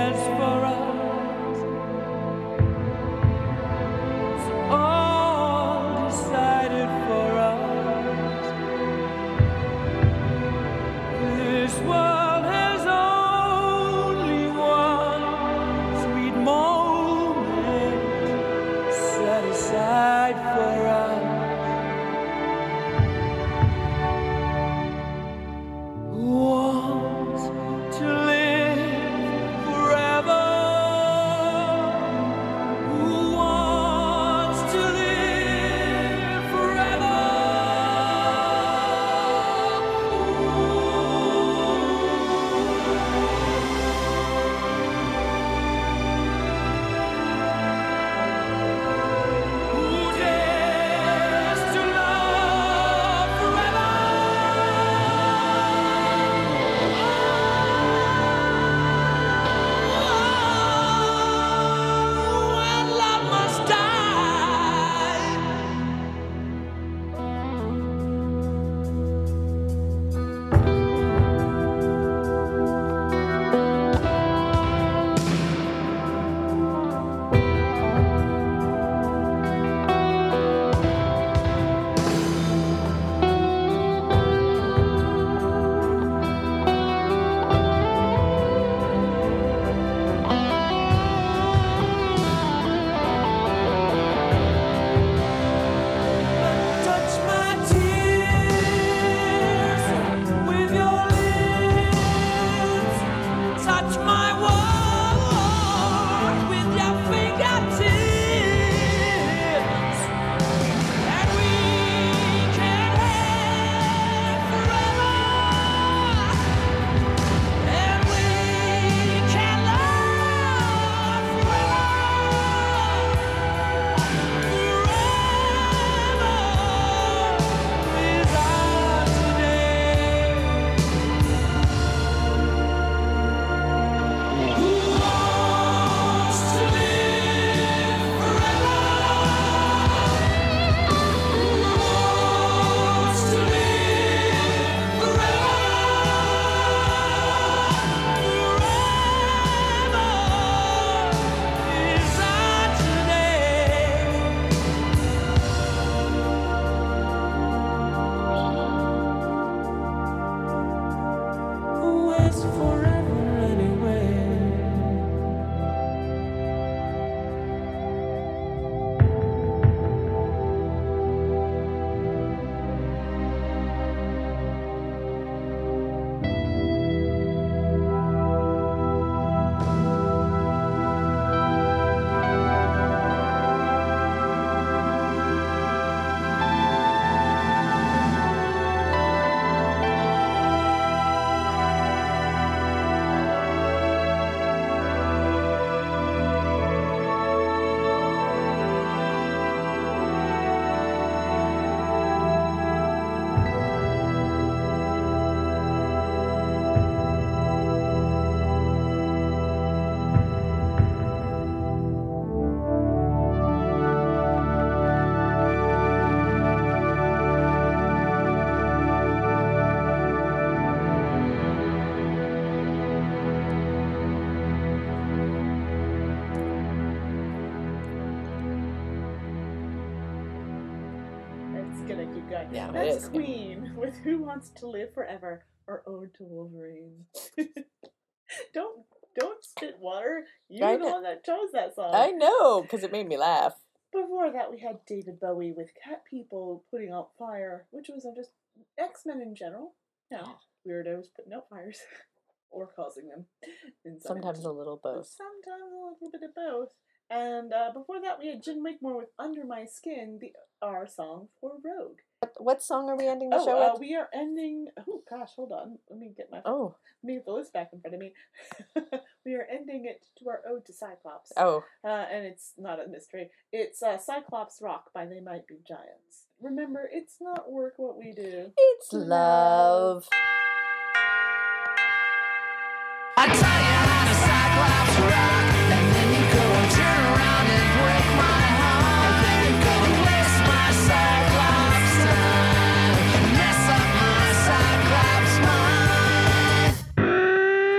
gonna keep going. Yeah, That's is. Queen with Who Wants to Live Forever or Ode to Wolverine. don't don't spit water. You're I the know. one that chose that song. I know, because it made me laugh. Before that, we had David Bowie with Cat People putting out fire, which was just X Men in general. you know, weirdos putting out fires or causing them. Sometimes a little both. Sometimes a little bit of both. And uh, before that, we had Jen Wakemore with "Under My Skin," the our song for Rogue. What song are we ending the oh, show uh, with? we are ending. Oh gosh, hold on. Let me get my. Oh. Let me get the list back in front of me. we are ending it to our ode to Cyclops. Oh. Uh, and it's not a mystery. It's uh, Cyclops Rock by They Might Be Giants. Remember, it's not work what we do. It's love. I tell you how to Cyclops rock, and then you go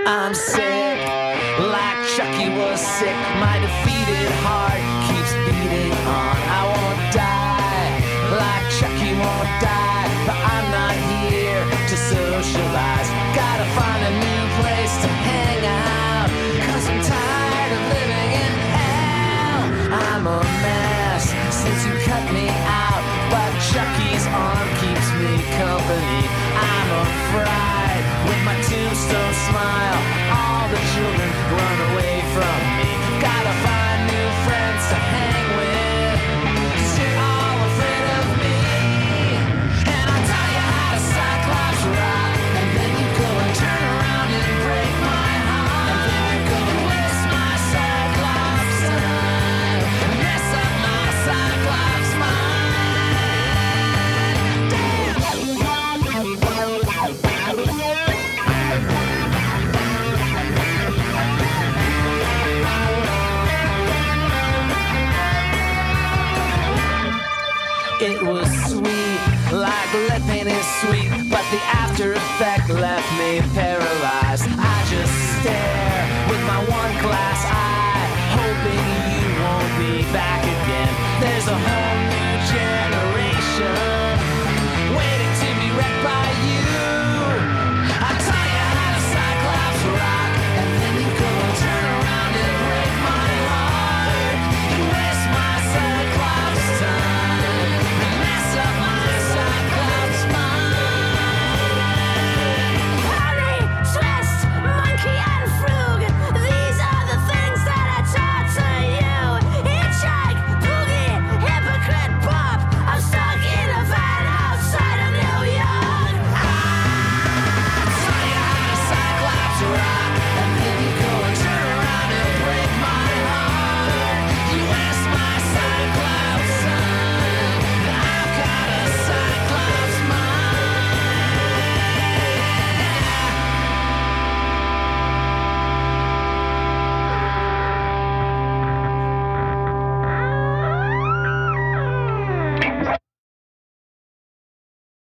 I'm sick, like Chucky was sick. My defeated heart keeps beating on. I won't die, like Chucky won't die, but I'm not here to socialize. Gotta find a new place to hang out, cause I'm tired of living in hell. I'm a mess since you cut me out, but Chucky's arm keeps me company. I'm a fright with my tombstone smile. All the children run away from me. The living is sweet, but the after effect left me paralyzed. I just stare with my one glass eye, hoping you won't be back again. There's a